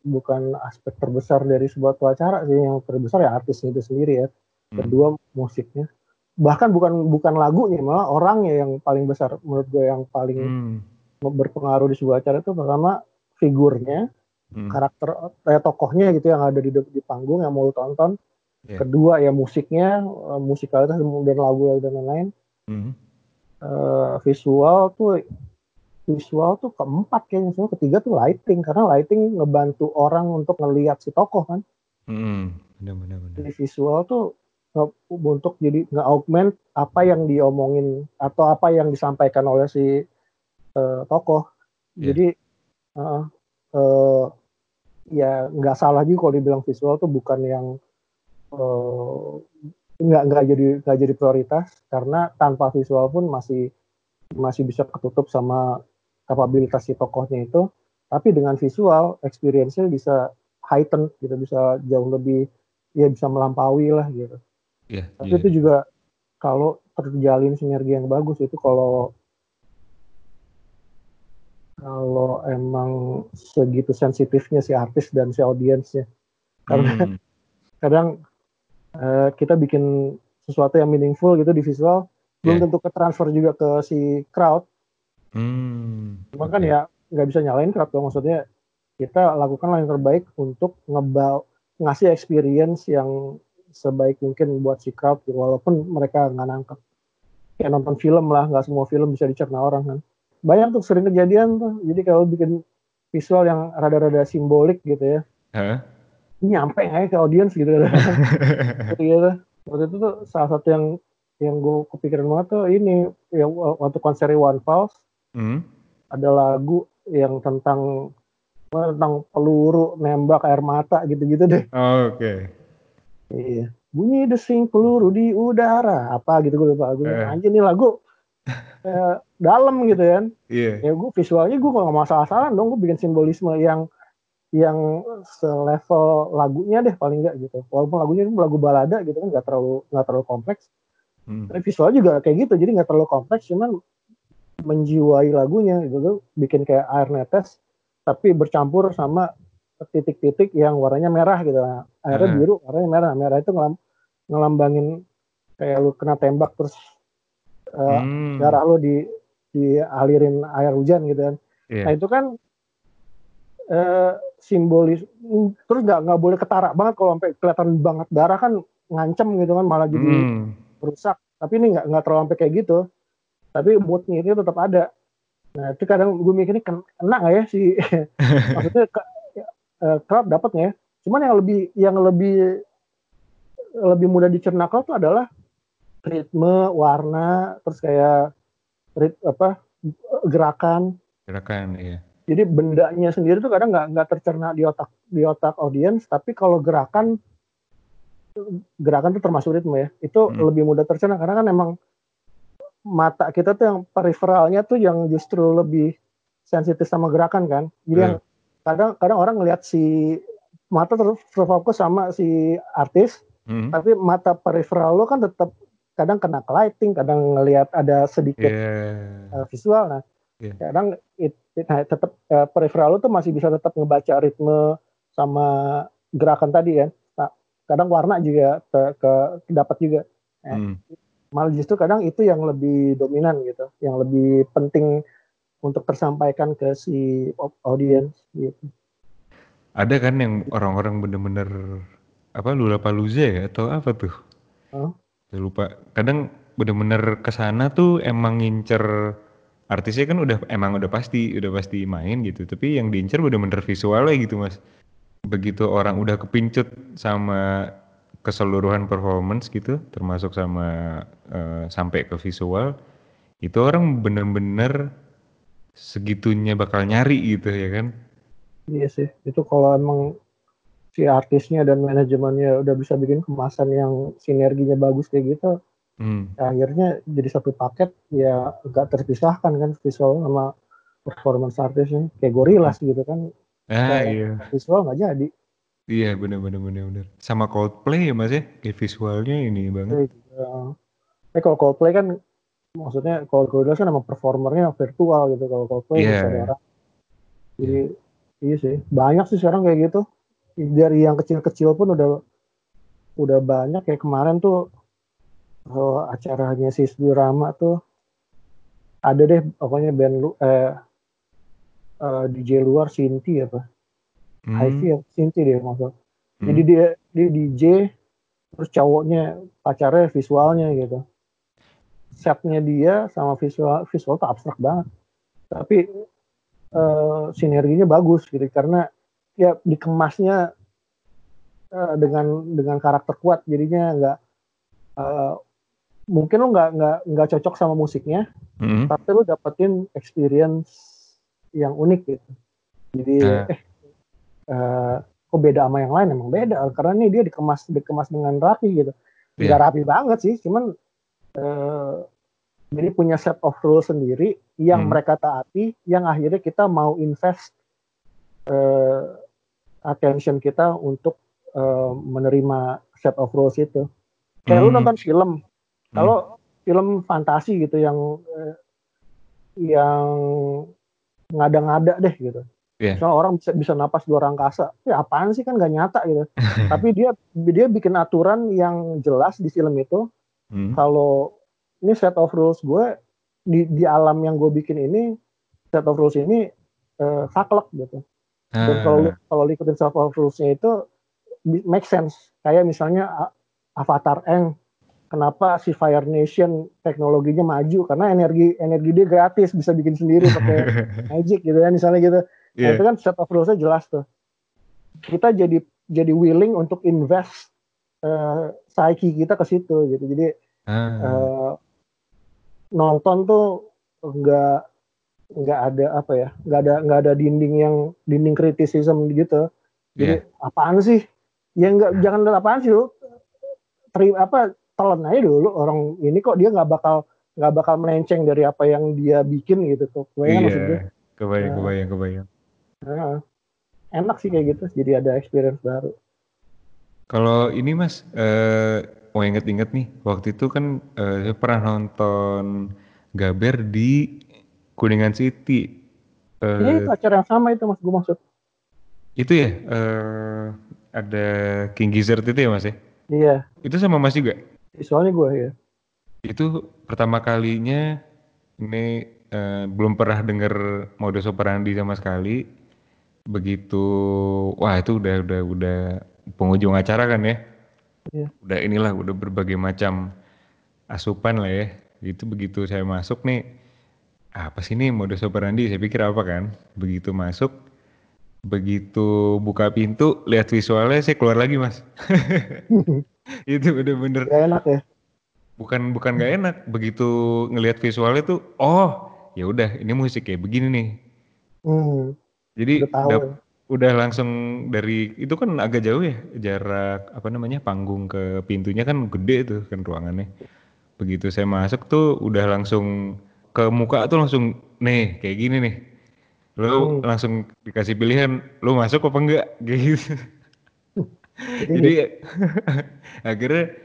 Speaker 2: bukan aspek terbesar dari sebuah acara sih yang terbesar ya artisnya itu sendiri ya
Speaker 1: Hmm.
Speaker 2: kedua musiknya bahkan bukan bukan lagunya malah orangnya yang paling besar menurut gue yang paling
Speaker 1: Hmm.
Speaker 2: berpengaruh di sebuah acara itu pertama figurnya
Speaker 1: Hmm.
Speaker 2: karakter eh, tokohnya gitu yang ada di di panggung yang mau lu tonton
Speaker 1: Iya.
Speaker 2: kedua ya musiknya eh, musikalitas dan lagu dan lain-lain
Speaker 1: Hmm.
Speaker 2: Eh, visual tuh visual tuh keempat kayaknya. Semua ketiga tuh lighting karena lighting ngebantu orang untuk ngelihat si tokoh kan.
Speaker 1: Hmm. benar benar benar
Speaker 2: jadi visual tuh nge- untuk jadi nge-augment apa yang diomongin atau apa yang disampaikan oleh si eh, tokoh.
Speaker 1: Iya.
Speaker 2: jadi eh, eh, ya nggak salah juga kalau dibilang visual tuh bukan yang uh, nggak nggak jadi nggak jadi prioritas. Karena tanpa visual pun masih masih bisa ketutup sama kapabilitas si tokohnya itu tapi dengan visual experience-nya bisa heighten gitu bisa jauh lebih ya bisa melampaui lah gitu
Speaker 1: yeah,
Speaker 2: tapi
Speaker 1: yeah.
Speaker 2: itu juga kalau terjalin sinergi yang bagus itu kalau kalau emang segitu sensitifnya si artis dan si audiensnya karena hmm. kadang uh, kita bikin sesuatu yang meaningful gitu di visual yeah. belum tentu ke transfer juga ke si crowd. Hmm. Cuma kan ya nggak bisa nyalain crowd dong. Maksudnya kita lakukan yang terbaik untuk ngebal ngasih experience yang sebaik mungkin buat si crowd gitu, walaupun mereka nggak nangkep. Kayak nonton film lah nggak semua film bisa dicerna orang kan. Banyak tuh sering kejadian tuh. Jadi kalau bikin visual yang rada-rada simbolik gitu ya. Huh? nyampe nggak ya ke audiens gitu. Kan gitu. Waktu itu tuh salah satu yang yang gue kepikiran banget tuh ini. Ya waktu konser One Pulse hmm? ada lagu yang tentang tentang peluru nembak air mata gitu-gitu deh.
Speaker 1: Oh, Oke. Okay.
Speaker 2: Iya. Bunyi desing peluru di udara apa gitu gue lupa. Gue eh. anjir nih lagu eh, dalam gitu kan. Iya. Yeah. Ya gue visualnya gue gak masalah-salah dong gue bikin simbolisme yang yang selevel lagunya deh paling enggak gitu. Walaupun lagunya itu lagu balada gitu kan nggak terlalu nggak terlalu kompleks. Hmm. Tapi visual juga kayak gitu, jadi nggak terlalu kompleks, cuman menjiwai lagunya gitu tuh bikin kayak air netes, tapi bercampur sama titik-titik yang warnanya merah gitu. Nah, airnya hmm. biru, warnanya merah. Merah itu ngelam, ngelambangin kayak lu kena tembak terus uh, hmm. darah lu di dialirin air hujan gitu kan. Yeah. Nah itu kan uh, simbolis terus nggak nggak boleh ketara banget kalau sampai kelihatan banget darah kan ngancem gitu kan malah jadi hmm. rusak tapi ini nggak nggak terlalu sampai kayak gitu tapi moodnya itu tetap ada. Nah itu kadang gue mikirnya kena nggak ya si maksudnya uh, crowd dapat ya. Cuman yang lebih yang lebih lebih mudah dicerna tuh adalah ritme warna terus kayak rit, apa gerakan.
Speaker 1: Gerakan iya.
Speaker 2: Jadi bendanya sendiri tuh kadang nggak nggak tercerna di otak di otak audiens, tapi kalau gerakan gerakan tuh termasuk ritme ya, itu hmm. lebih mudah tercerna karena kan emang mata kita tuh yang periferalnya tuh yang justru lebih sensitif sama gerakan kan. Jadi hmm. yang kadang kadang orang ngelihat si mata terfokus sama si artis, hmm. tapi mata periferal lo kan tetap kadang kena ke lighting, kadang ngelihat ada sedikit yeah. visual. Nah, yeah. kadang it, it, nah, tetap uh, peripheral lu tuh masih bisa tetap ngebaca ritme sama gerakan tadi kan nah, kadang warna juga ke, ke dapat juga nah, hmm. Malah justru kadang itu yang lebih dominan gitu yang lebih penting untuk tersampaikan ke si audiens gitu.
Speaker 1: Ada kan yang orang-orang bener-bener apa lula paluza ya atau apa tuh? Huh? lupa. Kadang bener-bener ke sana tuh emang ngincer artisnya kan udah emang udah pasti udah pasti main gitu. Tapi yang diincar bener-bener visualnya gitu mas. Begitu orang udah kepincut sama keseluruhan performance gitu termasuk sama uh, sampai ke visual itu orang bener-bener segitunya bakal nyari gitu ya kan
Speaker 2: iya sih itu kalau emang si artisnya dan manajemennya udah bisa bikin kemasan yang sinerginya bagus kayak gitu hmm. akhirnya jadi satu paket ya gak terpisahkan kan visual sama performance artisnya kayak gorilas gitu kan
Speaker 1: ah, iya.
Speaker 2: visual nggak jadi
Speaker 1: iya bener bener bener bener. Sama Coldplay ya mas ya? Kayak visualnya ini banget.
Speaker 2: Ya. eh kalau Coldplay kan maksudnya kalau Gorillaz kan sama performernya virtual gitu. Kalau Coldplay yeah. bisa ada orang. Jadi yeah. iya sih. Banyak sih sekarang kayak gitu. Dari yang kecil-kecil pun udah udah banyak. Kayak kemarin tuh oh, acaranya si Rama tuh ada deh pokoknya band lu eh, uh, DJ luar Sinti apa hmm. Ivy ya Sinti dia maksud hmm. jadi dia dia DJ terus cowoknya pacarnya visualnya gitu setnya dia sama visual visual tuh abstrak banget tapi uh, sinerginya bagus gitu karena ya dikemasnya uh, dengan dengan karakter kuat jadinya nggak uh, mungkin lo nggak nggak nggak cocok sama musiknya, mm-hmm. tapi lo dapetin experience yang unik gitu. Jadi uh. eh uh, kok beda sama yang lain emang beda karena ini dia dikemas dikemas dengan rapi gitu yeah. nggak rapi banget sih cuman uh, jadi punya set of rules sendiri yang hmm. mereka taati yang akhirnya kita mau invest uh, attention kita untuk uh, menerima set of rules itu kayak hmm. lu nonton film kalau hmm. film fantasi gitu yang uh, yang ngada-ngada deh gitu Yeah. Soalnya orang bisa bisa napas luar angkasa. Ya apaan sih kan gak nyata gitu. Tapi dia dia bikin aturan yang jelas di film itu. Hmm. Kalau ini set of rules gue di di alam yang gue bikin ini set of rules ini uh, saklek gitu. Dan ah. kalau kalau ikutin set of rulesnya itu make sense. Kayak misalnya Avatar Eng kenapa si Fire Nation teknologinya maju karena energi energi dia gratis bisa bikin sendiri pakai magic gitu ya misalnya gitu Yeah. Nah, itu kan set of rules jelas tuh. Kita jadi jadi willing untuk invest uh, psyche kita ke situ gitu. Jadi ah. uh, nonton tuh nggak nggak ada apa ya nggak ada nggak ada dinding yang dinding kritisism gitu jadi yeah. apaan sih ya nggak jangan apaan sih lu terima apa telan aja dulu orang ini kok dia nggak bakal nggak bakal melenceng dari apa yang dia bikin gitu tuh
Speaker 1: kebayang yeah. maksudnya kebayang nah, kebayang kebayang
Speaker 2: Nah, enak sih kayak gitu, jadi ada experience baru.
Speaker 1: Kalau ini mas, eh, mau inget-inget nih, waktu itu kan eh, saya pernah nonton Gaber di Kuningan City.
Speaker 2: Eh, Ini acara yang sama itu mas, gue maksud.
Speaker 1: Itu ya, eh, ada King Gizzard itu ya mas ya?
Speaker 2: Iya.
Speaker 1: Itu sama mas juga?
Speaker 2: Soalnya gue ya.
Speaker 1: Itu pertama kalinya ini eh, belum pernah denger modus operandi sama sekali begitu wah itu udah udah udah penghujung acara kan ya? Yeah. udah inilah udah berbagai macam asupan lah ya. Itu begitu saya masuk nih apa sih ini modus operandi? Saya pikir apa kan? Begitu masuk begitu buka pintu lihat visualnya saya keluar lagi mas. Itu bener-bener
Speaker 2: gak enak ya?
Speaker 1: Bukan bukan gak enak. Begitu ngelihat visualnya tuh oh ya udah ini musik kayak begini nih. Hmm. Jadi udah, tahu. Dap, udah langsung dari itu kan agak jauh ya jarak apa namanya panggung ke pintunya kan gede tuh kan ruangannya. Begitu saya masuk tuh udah langsung ke muka tuh langsung nih kayak gini nih. Lo hmm. langsung dikasih pilihan lo masuk apa enggak gitu. jadi akhirnya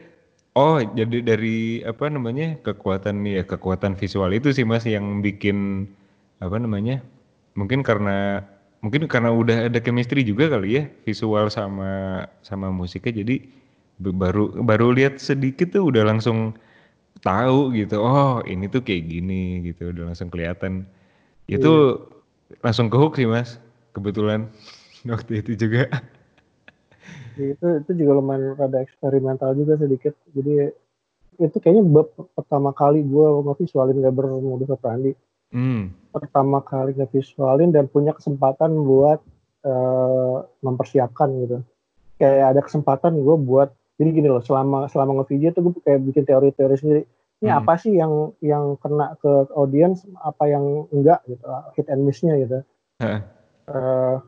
Speaker 1: oh jadi dari apa namanya kekuatan ya kekuatan visual itu sih mas yang bikin apa namanya mungkin karena mungkin karena udah ada chemistry juga kali ya visual sama sama musiknya jadi baru baru lihat sedikit tuh udah langsung tahu gitu oh ini tuh kayak gini gitu udah langsung kelihatan. Itu iya. langsung ke hook sih mas kebetulan waktu itu juga.
Speaker 2: Itu itu juga lumayan rada eksperimental juga sedikit. Jadi itu kayaknya bab pertama kali gue ngevisualin gak bermodus operandi Hmm. Pertama kali ngevisualin dan punya kesempatan buat uh, mempersiapkan gitu. Kayak ada kesempatan gue buat jadi gini loh selama selama ngevideo tuh gue kayak bikin teori-teori sendiri. Ini hmm. apa sih yang yang kena ke audience, apa yang enggak gitu, hit and miss-nya gitu. Uh,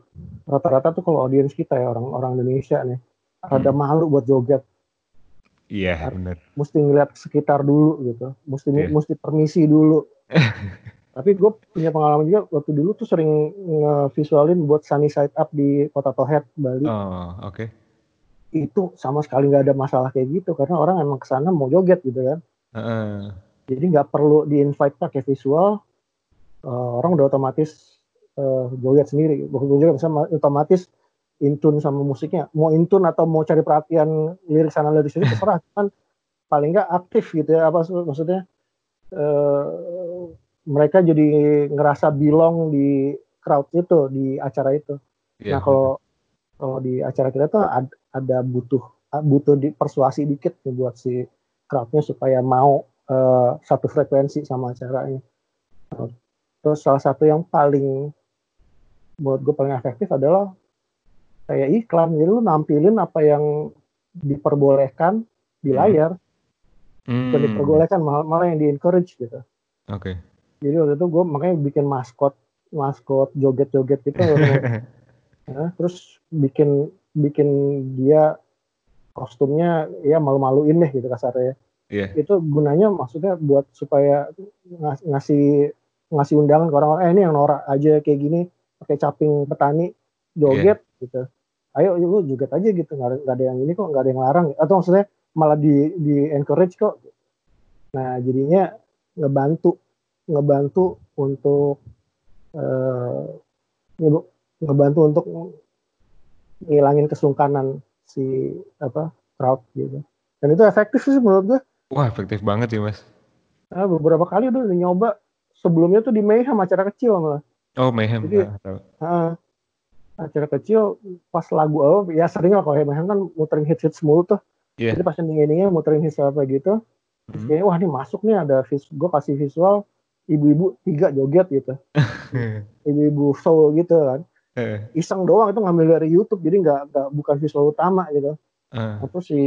Speaker 2: rata-rata tuh kalau audiens kita ya orang-orang Indonesia nih ada hmm. malu buat joget.
Speaker 1: Iya yeah, benar.
Speaker 2: Mesti ngeliat sekitar dulu gitu, mesti yeah. mesti permisi dulu. Tapi gue punya pengalaman juga waktu dulu tuh sering ngevisualin buat Sunny Side Up di Kota Tohet, Bali.
Speaker 1: Oh, oke. Okay.
Speaker 2: Itu sama sekali nggak ada masalah kayak gitu karena orang emang ke sana mau joget gitu kan. Uh. Jadi nggak perlu di-invite pakai visual, uh, orang udah otomatis uh, joget sendiri. Bukan juga bisa otomatis intun sama musiknya. Mau intun atau mau cari perhatian lirik sana lirik sini terserah. Kan paling nggak aktif gitu ya apa maksudnya. Uh, mereka jadi ngerasa belong di crowd itu di acara itu. Yeah. Nah kalau kalau di acara kita tuh ada, ada butuh butuh di persuasi dikit nih buat si crowdnya supaya mau uh, satu frekuensi sama acaranya. Terus salah satu yang paling buat gue paling efektif adalah kayak iklan jadi lu nampilin apa yang diperbolehkan di hmm. layar hmm. bukan diperbolehkan malah, malah yang di encourage gitu.
Speaker 1: Oke. Okay
Speaker 2: jadi waktu itu gue makanya bikin maskot maskot joget-joget gitu ya, terus bikin bikin dia kostumnya ya malu-maluin deh gitu kasarnya.
Speaker 1: Iya.
Speaker 2: Itu gunanya maksudnya buat supaya ngas- ngasih ngasih undangan ke orang-orang eh ini yang norak aja kayak gini pakai caping petani joget gitu. Ayo lu joget aja gitu nggak ada yang ini kok nggak ada yang larang atau maksudnya malah di di encourage kok. Nah jadinya ngebantu ngebantu untuk nge- ngebantu untuk ngilangin kesungkanan si apa crowd gitu. Dan itu efektif sih menurut gue.
Speaker 1: Wah efektif banget sih mas.
Speaker 2: Nah, beberapa kali udah nyoba sebelumnya tuh di Mayhem acara kecil malah.
Speaker 1: Oh mayhem.
Speaker 2: Jadi-
Speaker 1: Ah, tahu.
Speaker 2: Heeh. acara kecil pas lagu oh ya sering lah kalau Mayhem kan muterin hits hits mulu tuh.
Speaker 1: Iya.
Speaker 2: Jadi pas ending-endingnya muterin hits apa gitu. Terus
Speaker 1: Hmm.
Speaker 2: kayaknya wah ini masuk nih ada vis gue kasih visual ibu-ibu tiga joget gitu. Ibu-ibu soul gitu kan.
Speaker 1: Eh,
Speaker 2: Iseng doang itu ngambil dari YouTube jadi nggak nggak bukan visual utama gitu.
Speaker 1: eh.
Speaker 2: Terus si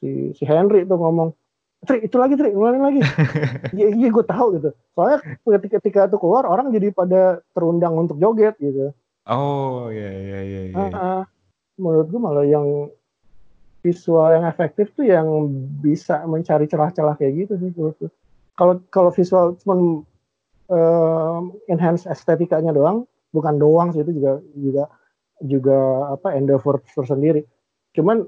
Speaker 2: si si Henry tuh ngomong Tri itu lagi Tri ngulangin lagi iya iya gue tahu gitu soalnya ketika ketika itu keluar orang jadi pada terundang untuk joget gitu
Speaker 1: Oh iya iya iya. iya.
Speaker 2: Menurut gue malah yang visual yang efektif tuh yang bisa mencari celah-celah kayak gitu sih menurut gue. kalau kalau visual cuma enhance estetikanya doang bukan doang sih itu juga juga juga apa endeavor tersendiri cuman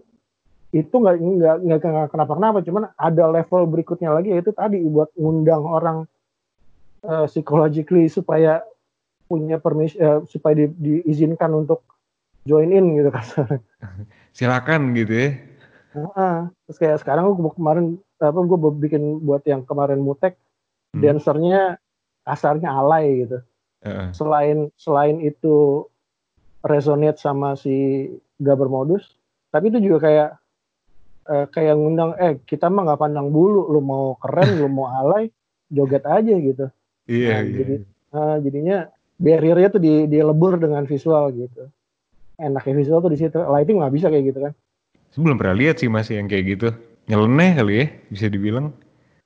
Speaker 2: itu nggak nggak nggak kenapa-kenapa cuman ada level berikutnya lagi yaitu tadi buat ngundang orang eh, psychologically supaya punya permis eh, supaya di- diizinkan untuk join in gitu kan
Speaker 1: Silakan gitu ya.
Speaker 2: Heeh. terus kayak sekarang gue kemarin apa gue bikin buat yang kemarin mutek
Speaker 1: Hmm.
Speaker 2: dancernya kasarnya alay gitu
Speaker 1: Heeh.
Speaker 2: selain selain itu resonate sama si Gaber modus tapi itu juga kayak eh, kayak ngundang eh kita mah nggak pandang bulu lu mau keren lu mau alay joget aja gitu
Speaker 1: Iya
Speaker 2: Nah,
Speaker 1: iya.
Speaker 2: jadi- Eh, jadinya barriernya tuh di dilebur dengan visual gitu enaknya visual tuh di situ lighting nggak bisa kayak gitu kan
Speaker 1: Sebelum pernah lihat sih mas yang kayak gitu. Nyeleneh kali ya bisa dibilang.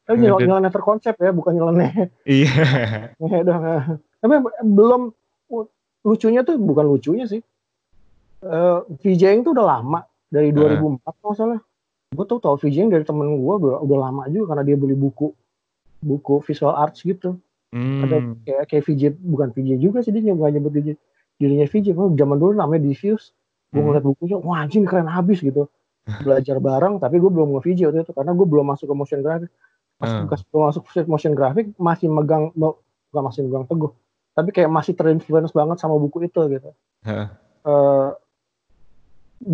Speaker 2: Tapi nyel nyeleneh terkonsep ya bukan nyeleneh
Speaker 1: Iya.
Speaker 2: ngehe doang eh. tapi belum lucunya tuh bukan lucunya sih. Eh VJing tuh udah lama dari 2004 kalau nggak salah. Gue tuh tau VJing dari temen gue udah, udah lama juga karena dia beli buku buku visual arts gitu. Ada
Speaker 1: Hmm.
Speaker 2: kayak kayak VJ bukan VJ juga sih dia nggak nyebut VJ dirinya VJ oh, zaman dulu namanya Diffuse. Gue
Speaker 1: Hmm.
Speaker 2: ngeliat bukunya wah anjing keren habis gitu. Belajar bareng tapi gue belum nge VJ waktu itu karena gue belum masuk ke motion graphic pas
Speaker 1: Hmm.
Speaker 2: pas gue masuk motion graphic masih megang bukan masih megang teguh tapi kayak masih terinfluence banget sama buku itu gitu
Speaker 1: Heeh.
Speaker 2: Eh,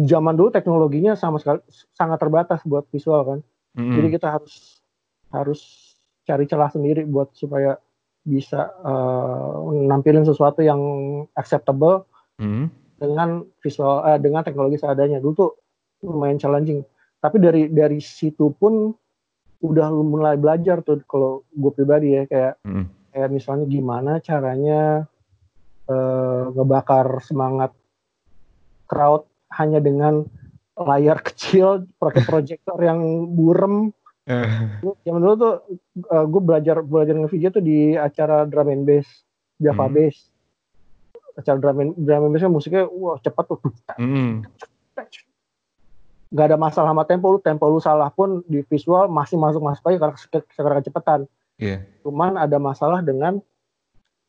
Speaker 2: zaman dulu teknologinya sama sekali sangat terbatas buat visual kan
Speaker 1: Mm-mm.
Speaker 2: jadi kita harus harus cari celah sendiri buat supaya bisa eh, nampilin sesuatu yang acceptable
Speaker 1: Hmm.
Speaker 2: dengan visual eh, dengan teknologi seadanya dulu tuh lumayan challenging tapi dari dari situ pun udah mulai belajar tuh kalau gue pribadi ya kayak
Speaker 1: Mm-mm.
Speaker 2: kayak misalnya gimana caranya eh, ngebakar semangat crowd hanya dengan layar kecil pakai proyektor yang burem
Speaker 1: Eh,
Speaker 2: Zaman dulu tuh gue belajar belajar nge-VJ tuh di acara drum and bass Java
Speaker 1: Hmm.
Speaker 2: Bass. Acara drum and, drum and bass kan musiknya wah cepat tuh.
Speaker 1: mm-mm.
Speaker 2: Gak ada masalah sama tempo lu, tempo lu salah pun di visual masih masuk masuk aja karena se- sekarang kecepatan.
Speaker 1: Iya.
Speaker 2: Cuman ada masalah dengan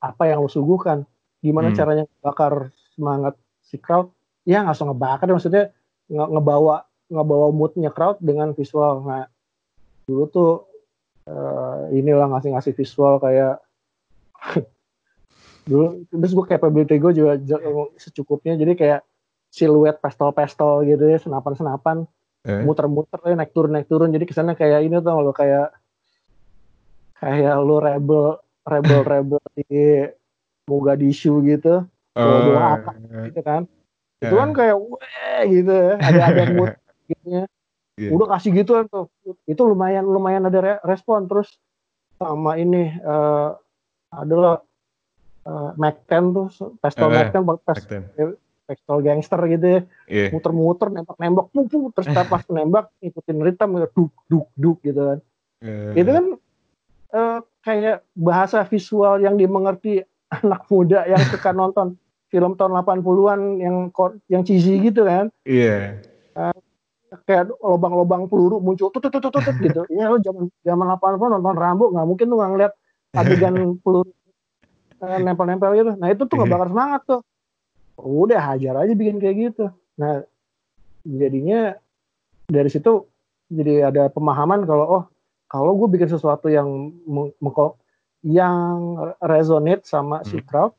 Speaker 2: apa yang lu suguhkan. Gimana
Speaker 1: Hmm.
Speaker 2: caranya bakar semangat si crowd? Ya nggak usah ngebakar, maksudnya nge- ngebawa ngebawa moodnya crowd dengan visual. Nah dulu tuh eh, inilah ngasih-ngasih visual kayak dulu terus gue capability gue juga secukupnya jadi kayak siluet pastel-pastel gitu ya senapan-senapan.
Speaker 1: Eh,
Speaker 2: muter-muter ya naik turun naik turun. Jadi kesannya kayak ini tuh lo kayak kayak lu rebel rebel rebel di Mogadishu gitu. Bawa
Speaker 1: oh,
Speaker 2: apa gitu kan. Itu
Speaker 1: eh,
Speaker 2: kan kayak weh gitu ya. Ada ada mood gitu ya.
Speaker 1: Iya.
Speaker 2: udah kasih gituan tuh. Itu lumayan lumayan ada re- respon. Terus sama ini eh adalah eh, Mac 10 tuh pistol
Speaker 1: Eh,
Speaker 2: Mac 10
Speaker 1: back
Speaker 2: pes-. Pistol gangster gitu ya
Speaker 1: Iya.
Speaker 2: muter-muter nembak-nembak puk terus pas nembak ikutin ritem gitu, duk duk duk gitu kan
Speaker 1: Eh,
Speaker 2: itu kan eh, kayak bahasa visual yang dimengerti anak muda yang suka nonton film tahun 80-an yang yang cheesy gitu kan.
Speaker 1: Iya.
Speaker 2: Uh, kayak lubang-lubang peluru muncul tut tut tut tut gitu. Iya lo zaman zaman 80 nonton Rambo nggak mungkin lu nggak ngeliat adegan peluru uh, nempel-nempel gitu. Nah itu tuh iya. semangat tuh. Udah hajar aja bikin kayak gitu. Nah jadinya dari situ jadi ada pemahaman kalau oh kalau gue bikin sesuatu yang yang resonate sama hmm. si crowd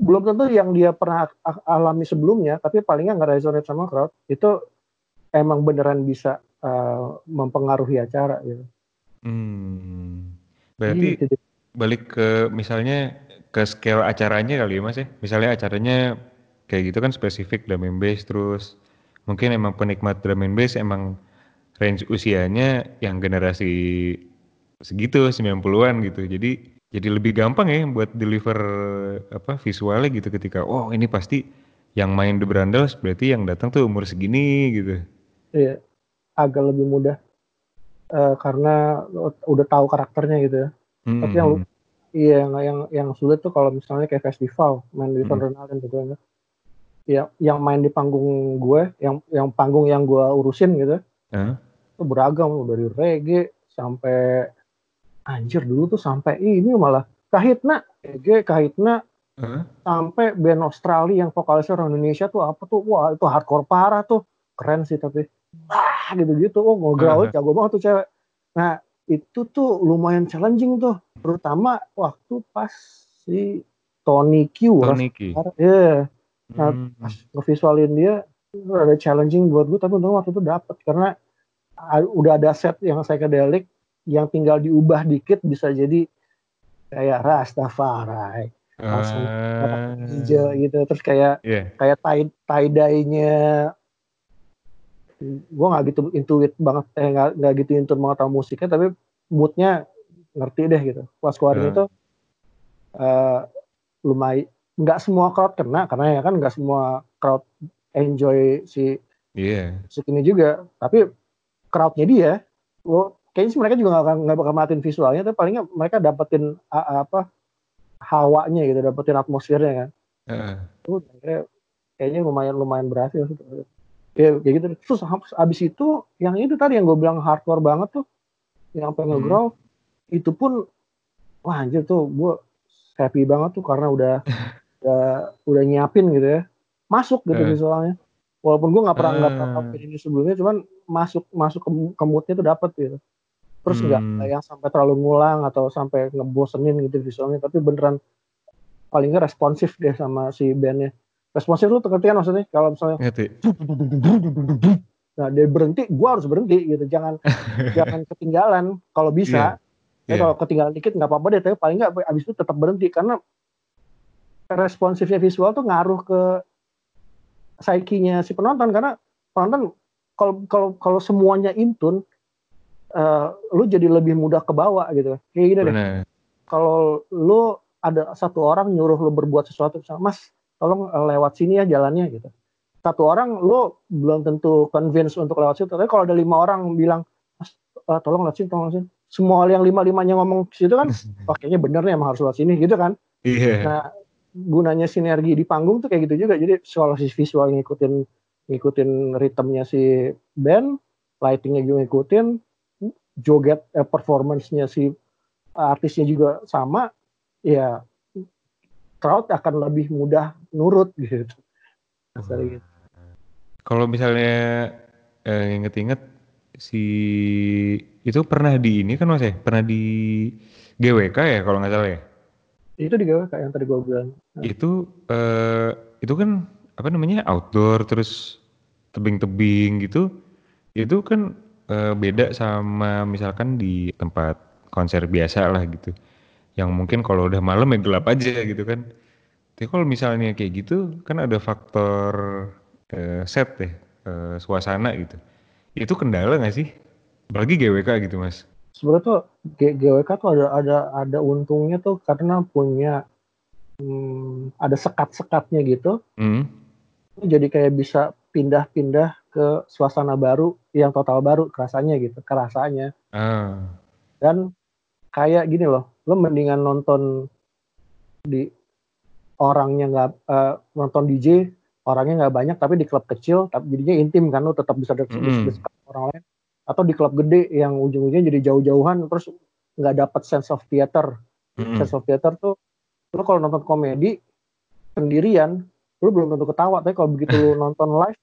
Speaker 2: belum tentu yang dia pernah alami sebelumnya, tapi palingnya nggak resonate sama crowd, itu emang beneran bisa uh, mempengaruhi acara gitu.
Speaker 1: Hmm. Berarti gitu. balik ke misalnya ke scale acaranya kali ya mas ya. Misalnya acaranya kayak gitu kan spesifik drum and bass terus mungkin emang penikmat drum and bass emang range usianya yang generasi segitu 90-an gitu. Jadi jadi lebih gampang ya buat deliver apa visualnya gitu ketika oh ini pasti yang main The Brandals berarti yang datang tuh umur segini gitu.
Speaker 2: Iya, agak lebih mudah uh, karena udah tahu karakternya gitu ya. Hmm. Tapi yang iya yang yang yang sulit tuh kalau misalnya kayak festival main di hmm. gitu ya. Ya, yang main di panggung gue, yang yang panggung yang gue urusin gitu, huh? itu beragam dari reggae sampai anjir dulu tuh sampai ini malah kahitna EG kahitna huh? sampai band Australia yang vokalisnya orang Indonesia tuh apa tuh wah itu hardcore parah tuh keren sih tapi ah gitu-gitu oh ngobrol uh-huh. jago banget tuh cewek nah itu tuh lumayan challenging tuh terutama waktu pas si Tony Q
Speaker 1: Tony Q
Speaker 2: ya yeah. nah hmm. ngevisualin dia ada challenging buat gue tapi untung waktu itu dapet karena udah ada set yang psychedelic yang tinggal diubah dikit bisa jadi kayak Rastafari langsung uh, hijau gitu terus kayak yeah. kayak tie tie dye-nya gue nggak gitu intuit banget eh nggak gitu intuit banget sama musiknya tapi moodnya ngerti deh gitu pas keluarin uh. itu uh, lumayan nggak semua crowd kena karena ya kan nggak semua crowd enjoy si yeah. musik ini juga tapi crowdnya dia lo kayaknya sih mereka juga nggak nggak bakal matiin visualnya tapi palingnya mereka dapetin apa hawanya gitu dapetin atmosfernya kan uh. Uh, kayaknya lumayan lumayan berhasil kayak, kayak gitu terus abis itu yang itu tadi yang gue bilang hardcore banget tuh yang pengen hmm. grow itu pun wah anjir tuh gue happy banget tuh karena udah udah udah nyiapin gitu ya masuk gitu uh. visualnya walaupun gue nggak pernah nggak uh. pernah ini sebelumnya cuman masuk masuk ke, ke moodnya tuh dapet gitu terus nggak hmm. yang sampai terlalu ngulang atau sampai ngebosenin gitu visualnya tapi beneran paling nggak responsif deh sama si bandnya responsif lu ngerti kan maksudnya kalau misalnya nah dia berhenti gua harus berhenti gitu jangan jangan ketinggalan kalau bisa yeah. ya yeah. kalau ketinggalan dikit nggak apa-apa deh tapi paling nggak abis itu tetap berhenti karena responsifnya visual tuh ngaruh ke psikinya si penonton karena penonton kalau kalau kalau semuanya intun uh, lu jadi lebih mudah ke bawah gitu. Kayak gini deh. Kalau lu ada satu orang nyuruh lu berbuat sesuatu, misalnya, Mas, tolong eh, lewat sini ya jalannya gitu. Satu orang lu belum tentu convince untuk lewat situ. Tapi kalau ada lima orang bilang, uh, tolong lewat sini, tolong lewat sini. Semua yang lima-limanya ngomong ke situ kan, oh, kayaknya bener nih emang harus lewat sini gitu kan.
Speaker 1: Yeah.
Speaker 2: Nah, gunanya sinergi di panggung tuh kayak gitu juga. Jadi soal si visual ngikutin ngikutin ritmenya si band, lightingnya juga ngikutin, joget eh, performance-nya si artisnya juga sama, ya crowd akan lebih mudah nurut gitu.
Speaker 1: gitu. Kalau misalnya eh, inget-inget si itu pernah di ini kan mas ya pernah di GWK ya kalau nggak salah ya
Speaker 2: itu di GWK yang tadi gue bilang
Speaker 1: nah. itu eh, itu kan apa namanya outdoor terus tebing-tebing gitu itu kan uh, beda sama misalkan di tempat konser biasa lah gitu. Yang mungkin kalau udah malam ya gelap aja gitu kan. Tapi kalau misalnya kayak gitu kan ada faktor uh, set deh, uh, suasana gitu. Itu kendala nggak sih? Apalagi GWK gitu mas.
Speaker 2: Sebenarnya tuh GWK tuh ada ada ada untungnya tuh karena punya hmm, ada sekat-sekatnya gitu. Hmm. Jadi kayak bisa pindah-pindah ke suasana baru yang total baru kerasanya gitu kerasanya uh. dan kayak gini loh lo mendingan nonton di orangnya nggak uh, nonton DJ orangnya nggak banyak tapi di klub kecil tapi jadinya intim kan lo tetap bisa dekat mm. orang lain. Atau di klub gede yang ujung-ujungnya jadi jauh-jauhan terus nggak dapat sense of theater. Mm. sense of theater tuh lo kalau nonton komedi sendirian lo belum tentu ketawa. Tapi kalau begitu lo nonton live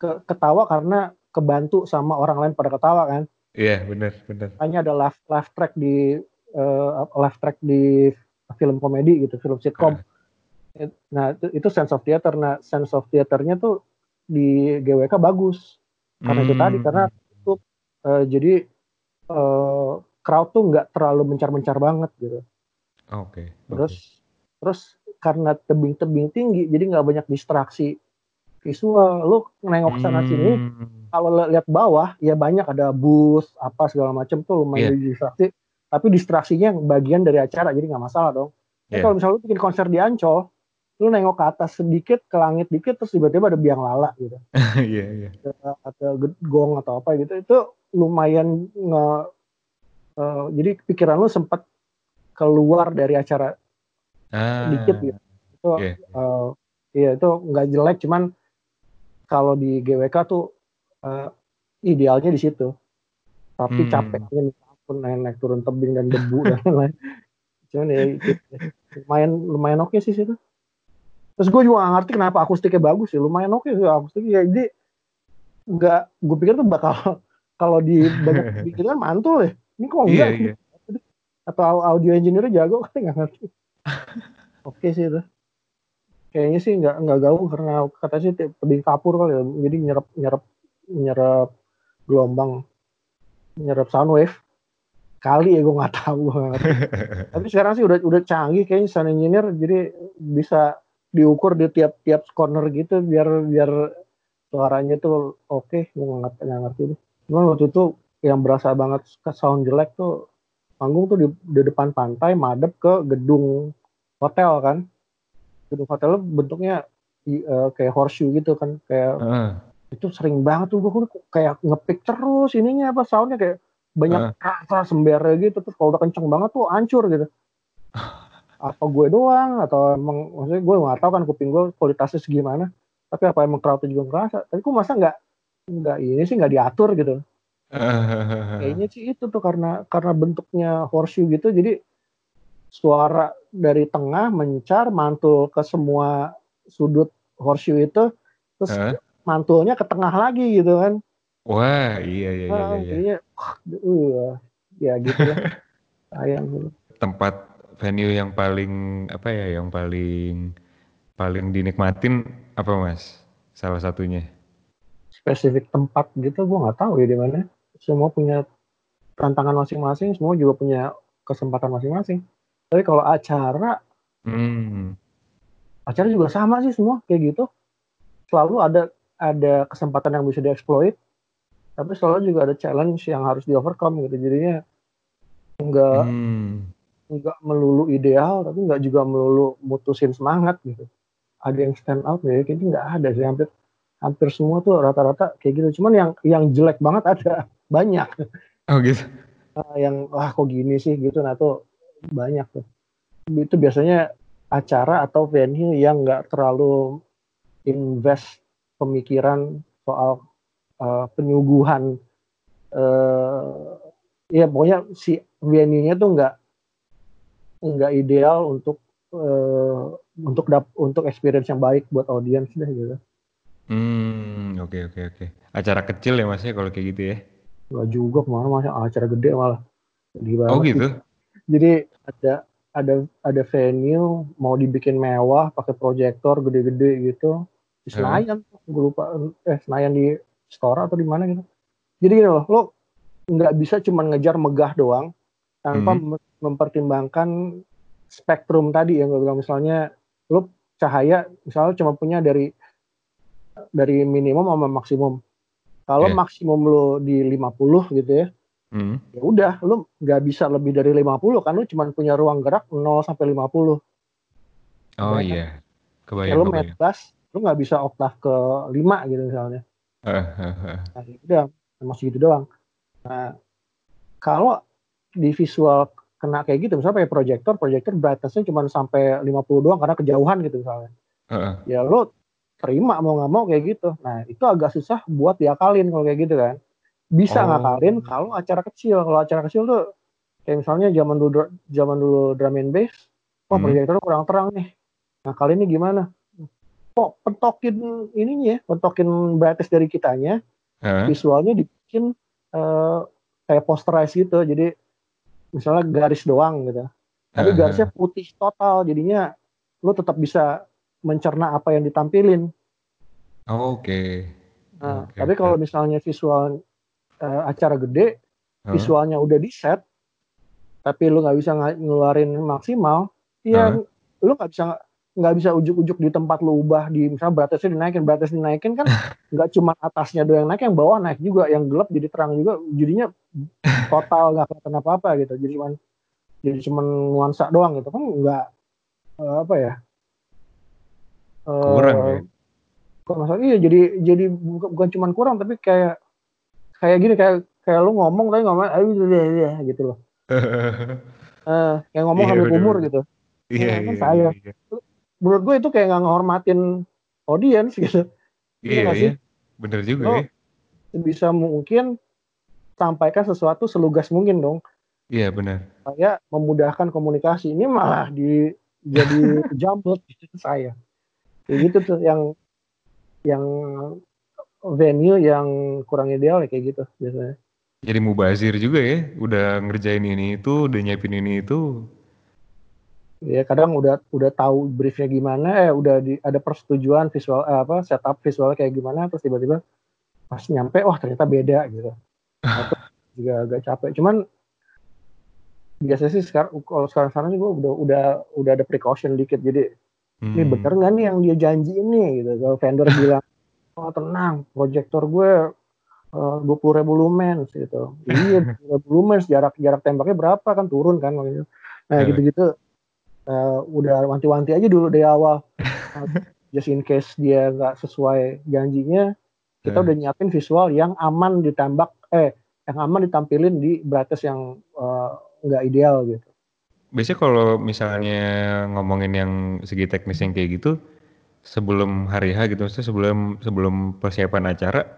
Speaker 2: ke ketawa karena kebantu sama orang lain pada ketawa kan.
Speaker 1: Iya yeah, benar benar.
Speaker 2: Hanya ada live live track di uh, live track di film komedi gitu film sitkom uh. nah itu, itu sense of theater nah sense of theaternya tuh di GWK bagus karena hmm. itu tadi karena itu uh, jadi uh, crowd tuh nggak terlalu mencar-mencar banget gitu
Speaker 1: oke okay,
Speaker 2: terus okay. terus karena tebing-tebing tinggi jadi nggak banyak distraksi visual lu nengok sana hmm. sini kalau lihat bawah ya banyak ada bus apa segala macam tuh lumayan yeah. distraksi tapi distraksinya bagian dari acara jadi nggak masalah dong yeah. kalau misalnya lu bikin konser di Ancol lu nengok ke atas sedikit ke langit dikit terus tiba-tiba ada biang lala gitu
Speaker 1: iya yeah, yeah.
Speaker 2: atau gong atau apa gitu itu lumayan nge uh, jadi pikiran lu sempat keluar dari acara ah, dikit gitu itu yeah. uh, iya itu nggak jelek cuman kalau di GWK tuh uh, idealnya di situ. Tapi hmm. capeknya pun naik, naik turun tebing dan debu dan lain-lain. Cuman ya lumayan lumayan oke okay sih situ. Terus gue juga gak ngerti kenapa akustiknya bagus ya. Lumayan oke okay sih akustiknya. Ya, jadi nggak gue pikir tuh bakal kalau di banyak bikin kan mantul ya. Ini kok enggak? Iya, iya. Atau audio engineer jago kan nggak ngerti. Oke okay sih itu kayaknya sih nggak nggak gaul karena kata sih tebing kapur kali ya jadi nyerap nyerap nyerap gelombang nyerap sound wave kali ya gue nggak tahu tapi sekarang sih udah udah canggih kayaknya sound engineer jadi bisa diukur di tiap-tiap corner gitu biar biar suaranya tuh oke okay. gue nggak nggak ngerti deh cuma waktu itu yang berasa banget ke sound jelek tuh panggung tuh di, di depan pantai madep ke gedung hotel kan gedung hotel bentuknya uh, kayak horseshoe gitu kan kayak uh. itu sering banget tuh gue kayak ngepick terus ininya apa soundnya kayak banyak uh. kata sembere gitu terus kalau udah kenceng banget tuh hancur gitu. Apa gue doang atau emang maksudnya gue nggak tahu kan kuping gue kualitasnya segimana. Tapi apa emang crowd juga ngerasa. Tapi gue masa nggak nggak ini sih nggak diatur gitu? Kayaknya sih itu tuh karena karena bentuknya horseshoe gitu. Jadi suara dari tengah mencar mantul ke semua sudut horseshoe itu terus huh? mantulnya ke tengah lagi gitu kan
Speaker 1: wah iya iya iya, iya. iya.
Speaker 2: Uh, ya gitu ya sayang
Speaker 1: tempat venue yang paling apa ya yang paling paling dinikmatin apa mas salah satunya
Speaker 2: spesifik tempat gitu gue nggak tahu ya di mana semua punya tantangan masing-masing semua juga punya kesempatan masing-masing tapi kalau acara, hmm. acara juga sama sih semua kayak gitu. Selalu ada ada kesempatan yang bisa dieksploit, tapi selalu juga ada challenge yang harus di overcome gitu. Jadinya enggak hmm. enggak melulu ideal, tapi enggak juga melulu mutusin semangat gitu. Ada yang stand out ya, kayaknya enggak ada sih hampir hampir semua tuh rata-rata kayak gitu. Cuman yang yang jelek banget ada banyak.
Speaker 1: Oh gitu.
Speaker 2: Uh, yang wah kok gini sih gitu. Nah tuh banyak tuh. Itu biasanya acara atau venue yang nggak terlalu invest pemikiran soal uh, penyuguhan uh, ya pokoknya si venue-nya tuh nggak nggak ideal untuk uh, untuk dap untuk experience yang baik buat audiens deh gitu.
Speaker 1: Hmm, oke okay, oke okay, oke. Okay. Acara kecil ya masnya kalau kayak gitu ya?
Speaker 2: Gak juga ke mana masnya acara gede malah.
Speaker 1: oh gitu?
Speaker 2: jadi ada ada ada venue mau dibikin mewah pakai proyektor gede-gede gitu di Senayan hmm. gue lupa eh Senayan di Store atau di mana gitu jadi gini loh lo nggak bisa cuma ngejar megah doang tanpa hmm. mempertimbangkan spektrum tadi yang gue bilang misalnya lo cahaya misalnya cuma punya dari dari minimum sama maksimum kalau yeah. maksimum lo di 50 gitu ya Hmm. Ya udah, lu nggak bisa lebih dari 50 kan lu cuma punya ruang gerak 0 sampai 50.
Speaker 1: Oh ya, iya. Kan?
Speaker 2: Kebayang. Kalau main bass, lu nggak bisa oktav ke 5 gitu misalnya. Uh, uh, uh. Nah, udah masih gitu doang. Nah, kalau di visual kena kayak gitu misalnya kayak proyektor proyektor brightnessnya cuma sampai 50 doang karena kejauhan gitu misalnya
Speaker 1: Heeh.
Speaker 2: ya lo terima mau nggak mau kayak gitu nah itu agak susah buat diakalin kalau kayak gitu kan bisa
Speaker 1: Oh.
Speaker 2: ngakalin kalau acara kecil kalau acara kecil tuh kayak misalnya zaman dulu zaman dulu drum and bass wah
Speaker 1: Hmm.
Speaker 2: proyektornya kurang terang nih nah kali ini gimana kok pentokin ininya ya pentokin brightness dari kitanya
Speaker 1: Heeh.
Speaker 2: visualnya dibikin eh, kayak posterize gitu jadi misalnya garis doang gitu tapi
Speaker 1: Heeh.
Speaker 2: garisnya putih total jadinya lu tetap bisa mencerna apa yang ditampilin
Speaker 1: Oh, Oke.
Speaker 2: Nah,
Speaker 1: Oke,
Speaker 2: tapi kalau misalnya visual eh, acara gede
Speaker 1: Heeh.
Speaker 2: visualnya udah di set tapi lu nggak bisa ngeluarin maksimal ya
Speaker 1: Heeh.
Speaker 2: lu nggak bisa nggak bisa ujuk-ujuk di tempat lu ubah di misalnya brightness dinaikin brightness dinaikin kan nggak cuma atasnya doang yang naik yang bawah naik juga yang gelap jadi terang juga jadinya total nggak kelihatan apa-apa gitu jadi cuman jadi cuman nuansa doang gitu kan nggak eh, apa ya Eh,
Speaker 1: Kurang ya.
Speaker 2: masalah iya jadi jadi bukan, bukan cuman kurang tapi kayak kayak gini kayak kayak lu ngomong tapi ngomong ayo gitu loh Eh, kayak ngomong
Speaker 1: Iya,
Speaker 2: sambil
Speaker 1: bener,
Speaker 2: kumur
Speaker 1: bener.
Speaker 2: gitu
Speaker 1: Iya,
Speaker 2: kan
Speaker 1: iya,
Speaker 2: saya.
Speaker 1: iya.
Speaker 2: Menurut gue itu kayak nggak ngehormatin audiens gitu
Speaker 1: Iya, iya.
Speaker 2: sih?
Speaker 1: Bener juga
Speaker 2: Lo
Speaker 1: ya.
Speaker 2: bisa mungkin sampaikan sesuatu selugas mungkin dong
Speaker 1: Iya, benar.
Speaker 2: saya memudahkan komunikasi ini malah di jadi jambet gitu saya kayak gitu tuh yang yang venue yang kurang ideal ya kayak gitu biasanya
Speaker 1: Jadi mubazir juga ya. Udah ngerjain ini itu, udah nyiapin ini itu.
Speaker 2: Ya kadang udah udah tahu briefnya gimana eh udah di, ada persetujuan visual eh, apa setup visual kayak gimana terus tiba-tiba pas nyampe wah ternyata beda gitu. Nah, itu juga agak capek. Cuman biasanya sih sekarang kalau sekarang sekarang sih gue udah udah udah ada precaution dikit. Jadi ini
Speaker 1: Hmm.
Speaker 2: bener nggak nih yang dia janji ini gitu. Kalau vendor bilang oh tenang proyektor gue dua puluh ribu lumens gitu. Iya dua ribu lumens jarak jarak tembaknya berapa? Kan turun kan itu. nah
Speaker 1: Eh.
Speaker 2: gitu gitu udah wanti-wanti aja dulu dari awal just in case dia nggak sesuai janjinya kita
Speaker 1: Eh.
Speaker 2: udah nyiapin visual yang aman ditembak eh yang aman ditampilin di brightness yang eh, nggak ideal gitu
Speaker 1: Biasanya kalau misalnya ngomongin yang segi teknis yang kayak gitu, sebelum hari H gitu, maksudnya sebelum sebelum persiapan acara,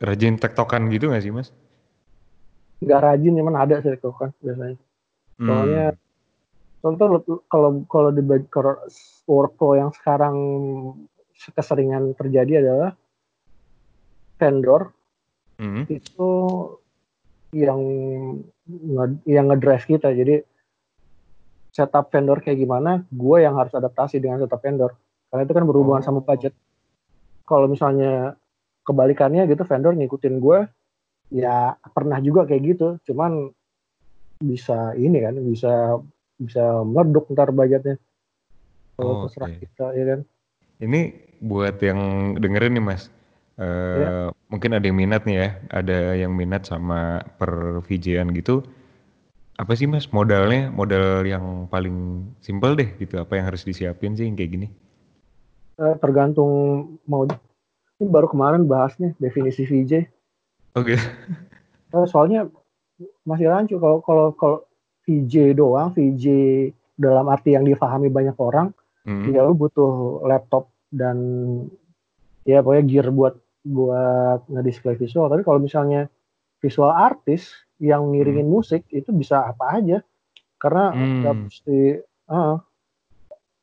Speaker 1: rajin tektokan gitu nggak sih mas?
Speaker 2: nggak rajin cuman ada sih kok kan biasanya
Speaker 1: Hmm.
Speaker 2: Contoh kalau kalau di workflow yang sekarang keseringan terjadi adalah vendor
Speaker 1: Hmm.
Speaker 2: itu yang yang ngedrive kita. Jadi setup vendor kayak gimana, gue yang harus adaptasi dengan setup vendor. Karena itu kan berhubungan
Speaker 1: Oh.
Speaker 2: sama budget. Kalau misalnya kebalikannya gitu vendor ngikutin gue, ya pernah juga kayak gitu. Cuman bisa ini kan, bisa bisa meleduk ntar budgetnya. Kalau
Speaker 1: Oh,
Speaker 2: terserah
Speaker 1: oke.
Speaker 2: kita, ya kan.
Speaker 1: Ini buat yang dengerin nih mas, eh,
Speaker 2: Iya.
Speaker 1: mungkin ada yang minat nih ya, ada yang minat sama per VJ-an gitu. Apa sih mas modalnya, modal yang paling simpel deh gitu, apa yang harus disiapin sih yang kayak gini?
Speaker 2: Eh, tergantung mau ini baru kemarin bahasnya definisi VJ.
Speaker 1: Oke.
Speaker 2: Eh, soalnya masih rancu kalau kalau kalau VJ doang, VJ dalam arti yang difahami banyak orang,
Speaker 1: Hmm.
Speaker 2: ya lu butuh laptop dan ya pokoknya gear buat buat ngedisplay visual. Tapi kalau misalnya visual artis yang ngiringin musik itu bisa apa aja, karena nggak
Speaker 1: Hmm.
Speaker 2: mesti eh,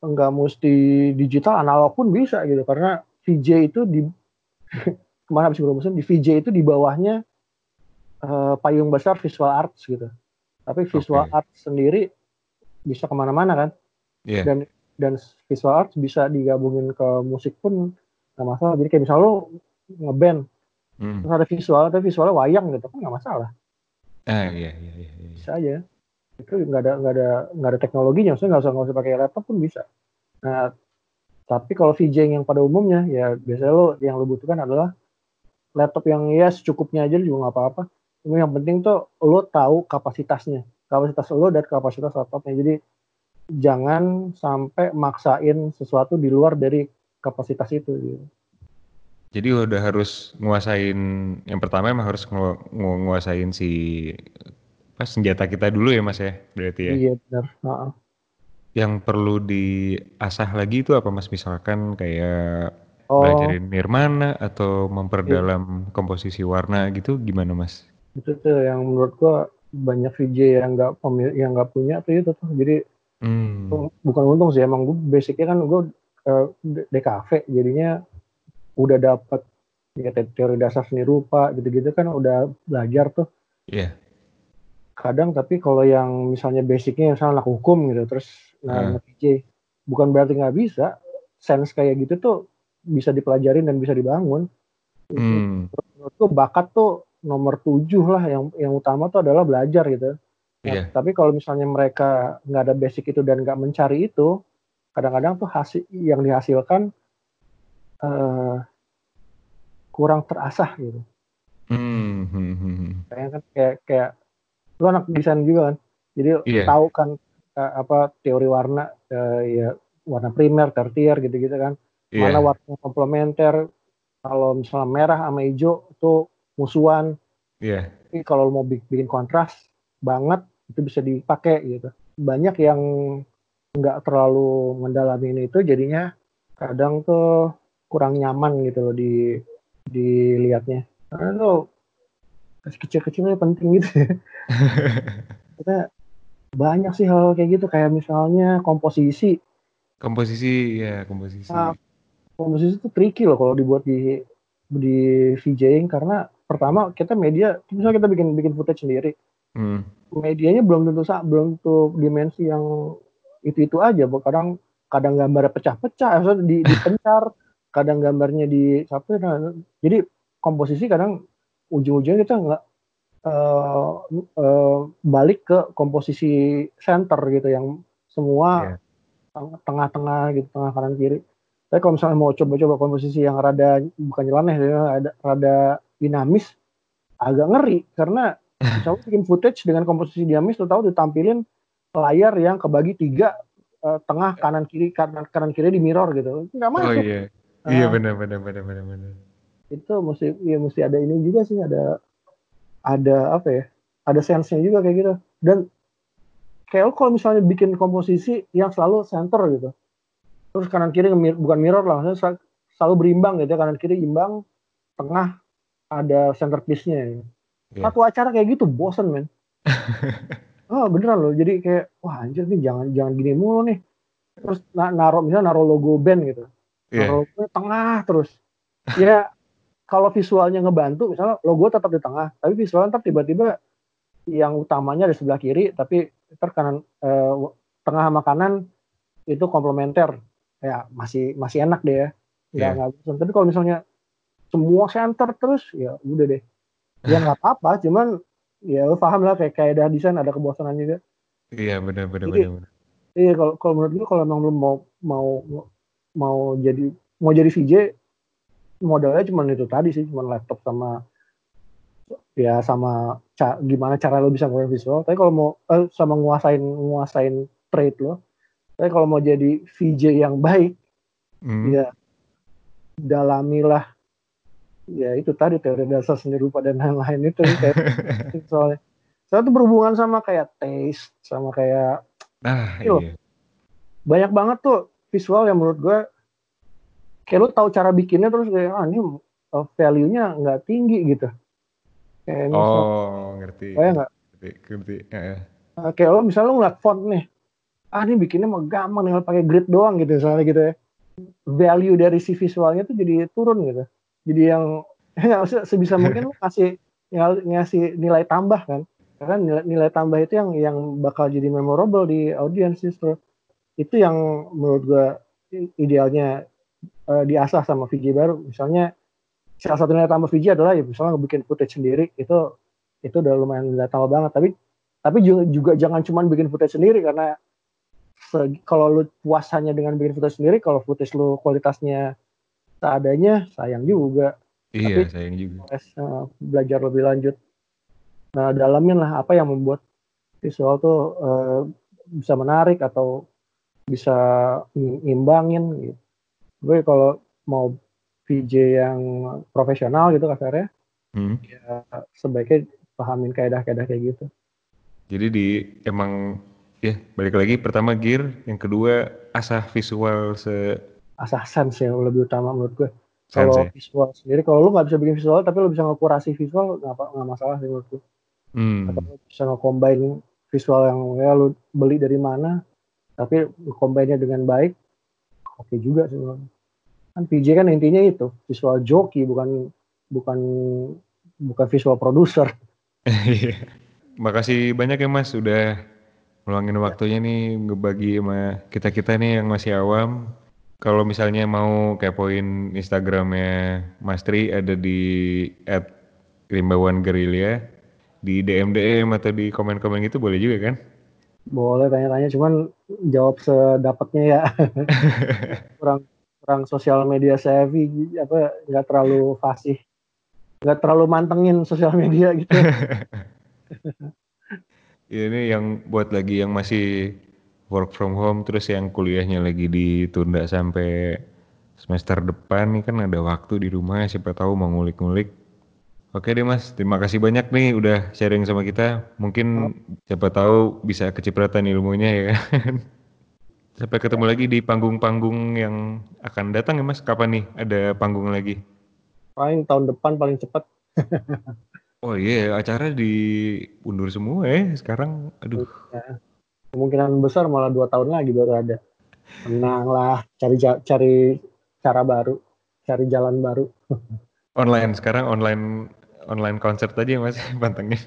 Speaker 2: nggak mesti digital, analog pun bisa gitu. Karena VJ itu di ke mana habis ngomongin di VJ itu di bawahnya eh, payung besar visual arts gitu. Tapi visual
Speaker 1: Oke.
Speaker 2: arts sendiri bisa ke mana-mana kan
Speaker 1: Iya.
Speaker 2: dan dan visual arts bisa digabungin ke musik pun nggak masalah. Jadi kayak misal lo ngeband
Speaker 1: Hmm.
Speaker 2: terus ada visual tapi visualnya wayang gitu kan nggak masalah
Speaker 1: Ah iya iya iya. iya.
Speaker 2: bisa aja itu nggak ada nggak ada nggak ada teknologinya maksudnya nggak usah nggak usah pakai laptop pun bisa nah tapi kalau VJ yang pada umumnya ya biasanya lo yang lo butuhkan adalah laptop yang ya secukupnya aja juga nggak apa-apa yang penting tuh lo tahu kapasitasnya kapasitas lo dan kapasitas laptopnya jadi jangan sampai maksain sesuatu di luar dari kapasitas itu gitu.
Speaker 1: Jadi udah harus nguasain yang pertama emang harus ngu- ngu- nguasain si pas senjata kita dulu ya mas ya berarti ya.
Speaker 2: Iya benar. Uh-uh.
Speaker 1: Yang perlu diasah lagi itu apa mas misalkan kayak
Speaker 2: Oh,
Speaker 1: belajarin nirmana atau
Speaker 2: iya.
Speaker 1: memperdalam komposisi warna gitu gimana mas?
Speaker 2: Itu tuh yang menurut gua banyak VJ yang nggak yang nggak punya tuh itu tuh. Jadi
Speaker 1: Hmm.
Speaker 2: bukan untung sih emang gue basicnya kan gue uh, DKV jadinya udah dapet ya te- teori dasar seni rupa gitu-gitu kan udah belajar tuh
Speaker 1: Iya.
Speaker 2: kadang tapi kalau yang misalnya basicnya misalnya anak hukum gitu terus nah
Speaker 1: Ah.
Speaker 2: anak VJ bukan berarti nggak bisa sense kayak gitu tuh bisa dipelajarin dan bisa dibangun
Speaker 1: Hmm.
Speaker 2: menurut gue bakat tuh nomor tujuh lah yang yang utama tuh adalah belajar gitu. Nah,
Speaker 1: Iya.
Speaker 2: Tapi kalau misalnya mereka nggak ada basic itu dan nggak mencari itu, kadang-kadang tuh hasil yang dihasilkan eh, kurang terasah gitu.
Speaker 1: Hmm. hmm, hmm, hmm.
Speaker 2: Kayak kan kayak kayak lu anak desain juga kan, jadi
Speaker 1: Iya.
Speaker 2: tahu kan eh, apa teori warna eh, ya warna primer, tertier gitu-gitu kan.
Speaker 1: Iya.
Speaker 2: Mana warna komplementer. Kalau misalnya merah sama hijau itu musuhan.
Speaker 1: Iya.
Speaker 2: tapi kalau mau bik- bikin kontras banget itu bisa dipakai gitu banyak yang nggak terlalu mendalami itu jadinya kadang tuh kurang nyaman gitu loh di dilihatnya karena tuh kecil-kecilnya penting gitu ya. kita banyak sih hal kayak gitu kayak misalnya komposisi
Speaker 1: Komposisi ya komposisi.
Speaker 2: Nah, komposisi itu tricky loh kalau dibuat di di VJing karena pertama kita media misalnya kita bikin bikin footage sendiri
Speaker 1: Hmm.
Speaker 2: medianya belum tentu sa- belum tentu dimensi yang itu itu aja Bu. kadang kadang gambarnya pecah-pecah maksudnya di dipencar kadang gambarnya di apa nah, jadi komposisi kadang ujung-ujungnya kita nggak eh, eh, balik ke komposisi center gitu yang semua
Speaker 1: Iya.
Speaker 2: teng- tengah-tengah gitu tengah kanan kiri tapi kalau misalnya mau coba-coba komposisi yang rada bukan nyeleneh ya, ada rada dinamis agak ngeri. Karena misalnya bikin footage dengan komposisi dinamis tahu ditampilin layar yang kebagi tiga eh, tengah kanan kiri kanan kanan kiri di mirror gitu. Nggak
Speaker 1: Oh
Speaker 2: masuk.
Speaker 1: iya.
Speaker 2: Ah,
Speaker 1: Iya benar benar benar benar benar.
Speaker 2: itu mesti ya mesti ada ini juga sih ada ada apa ya ada sense-nya juga kayak gitu. Dan kayak kalau misalnya bikin komposisi yang selalu center gitu terus kanan kiri bukan mirror lah maksudnya sel- selalu berimbang gitu ya kanan kiri imbang tengah ada centerpiece-nya gitu.
Speaker 1: Iya.
Speaker 2: satu acara kayak gitu bosen men oh beneran loh jadi kayak wah anjir nih jangan jangan gini mulu nih terus na naruh misalnya naruh logo band gitu
Speaker 1: Iya.
Speaker 2: naruh logo tengah terus ya kalau visualnya ngebantu misalnya logo tetap di tengah tapi visualnya ntar tiba-tiba yang utamanya di sebelah kiri tapi ntar kanan eh, tengah sama kanan itu komplementer ya masih masih enak deh ya nggak
Speaker 1: Iya.
Speaker 2: nggak tapi kalau misalnya semua center terus ya udah deh ya nggak apa-apa cuman ya lu paham lah kayak kayak ada desain ada kebosanan juga
Speaker 1: Iya benar benar benar.
Speaker 2: iya kalau kalau menurut gue kalau emang lu mau mau mau jadi mau jadi VJ modalnya cuma itu tadi sih cuma laptop sama ya sama ca- gimana cara lo bisa ngeluarin visual tapi kalau mau eh, sama nguasain nguasain trade lo tapi kalau mau jadi VJ yang baik
Speaker 1: Hmm.
Speaker 2: ya dalamilah ya itu tadi teori dasar seni rupa dan lain-lain itu kayak soalnya soalnya itu berhubungan sama kayak taste sama kayak
Speaker 1: Nah
Speaker 2: Iya. banyak banget tuh visual yang menurut gue kayak lu tahu cara bikinnya terus kayak ah ini uh, value-nya nggak tinggi gitu kayak
Speaker 1: Oh ngerti.
Speaker 2: kayak nggak
Speaker 1: Ngerti. ngerti. Heeh.
Speaker 2: uh, kayak lo misalnya lu ngeliat font nih ah ini bikinnya mah gampang tinggal pakai grid doang gitu misalnya gitu ya value dari si visualnya tuh jadi turun gitu jadi yang usah sebisa mungkin lu ngal- ngasih nilai tambah kan. Karena nilai, nilai tambah itu yang yang bakal jadi memorable di audiens justru. Itu yang menurut gua idealnya eh, diasah sama VJ baru. Misalnya salah satu nilai tambah VJ adalah ya misalnya bikin footage sendiri itu itu udah lumayan nilai tambah banget. Tapi tapi juga, juga jangan cuma bikin footage sendiri karena kalau lu puas hanya dengan bikin footage sendiri kalau footage lu kualitasnya seadanya sayang juga
Speaker 1: Iya
Speaker 2: Tapi-
Speaker 1: sayang juga.
Speaker 2: Eh, belajar lebih lanjut nah dalamin lah apa yang membuat visual tuh eh, bisa menarik atau bisa ng- ngimbangin gitu gue kalau mau VJ yang profesional gitu kasarnya
Speaker 1: Hmm.
Speaker 2: ya sebaiknya pahamin kaedah-kaedah kayak gitu
Speaker 1: Jadi di emang ya balik lagi pertama gear, yang kedua asah visual se
Speaker 2: asah sense yang lebih utama menurut gue. Kalau visual sendiri, kalau lu nggak bisa bikin visual tapi lu bisa ngekurasi visual nggak masalah sih menurut gue.
Speaker 1: Hmm.
Speaker 2: Atau lu bisa nge-combine visual yang ya lu beli dari mana, tapi combine-nya dengan baik, oke juga sih menurut gue. Kan PJ kan intinya itu visual joki bukan bukan bukan visual producer.
Speaker 1: Iya. Makasih banyak ya Mas udah meluangin waktunya nih ngebagi sama kita-kita nih yang masih awam. Kalau misalnya mau kepoin Instagramnya Mas Tri ada di @rimbawan_gerilya di DM DM atau di komen-komen gitu boleh juga kan?
Speaker 2: Boleh tanya-tanya, cuman jawab sedapatnya ya. kurang kurang sosial media savvy, apa nggak terlalu fasih, nggak terlalu mantengin sosial media gitu.
Speaker 1: Ini yang buat lagi yang masih work from home terus yang kuliahnya lagi ditunda sampai semester depan nih kan ada waktu di rumah siapa tahu mau ngulik-ngulik. Oke deh Mas, terima kasih banyak nih udah sharing sama kita. Mungkin siapa tahu bisa kecipratan ilmunya ya kan. Sampai ketemu lagi di panggung-panggung yang akan datang ya Mas. Kapan nih ada panggung lagi?
Speaker 2: Paling tahun depan paling cepat.
Speaker 1: Oh iya, acara diundur semua ya sekarang. Aduh.
Speaker 2: Ya. Kemungkinan besar malah dua tahun lagi baru ada. Tenang lah, cari cari cara baru, cari jalan baru.
Speaker 1: Online sekarang online online konser tadi ya Mas pantengin.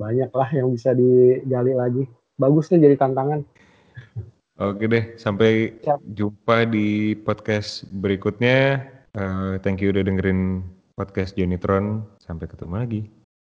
Speaker 2: Banyak lah yang bisa digali lagi. Bagus nih jadi tantangan.
Speaker 1: Oke deh, sampai
Speaker 2: Siap.
Speaker 1: jumpa di podcast berikutnya. Eh, thank you udah dengerin podcast Jonitron. Sampai ketemu lagi.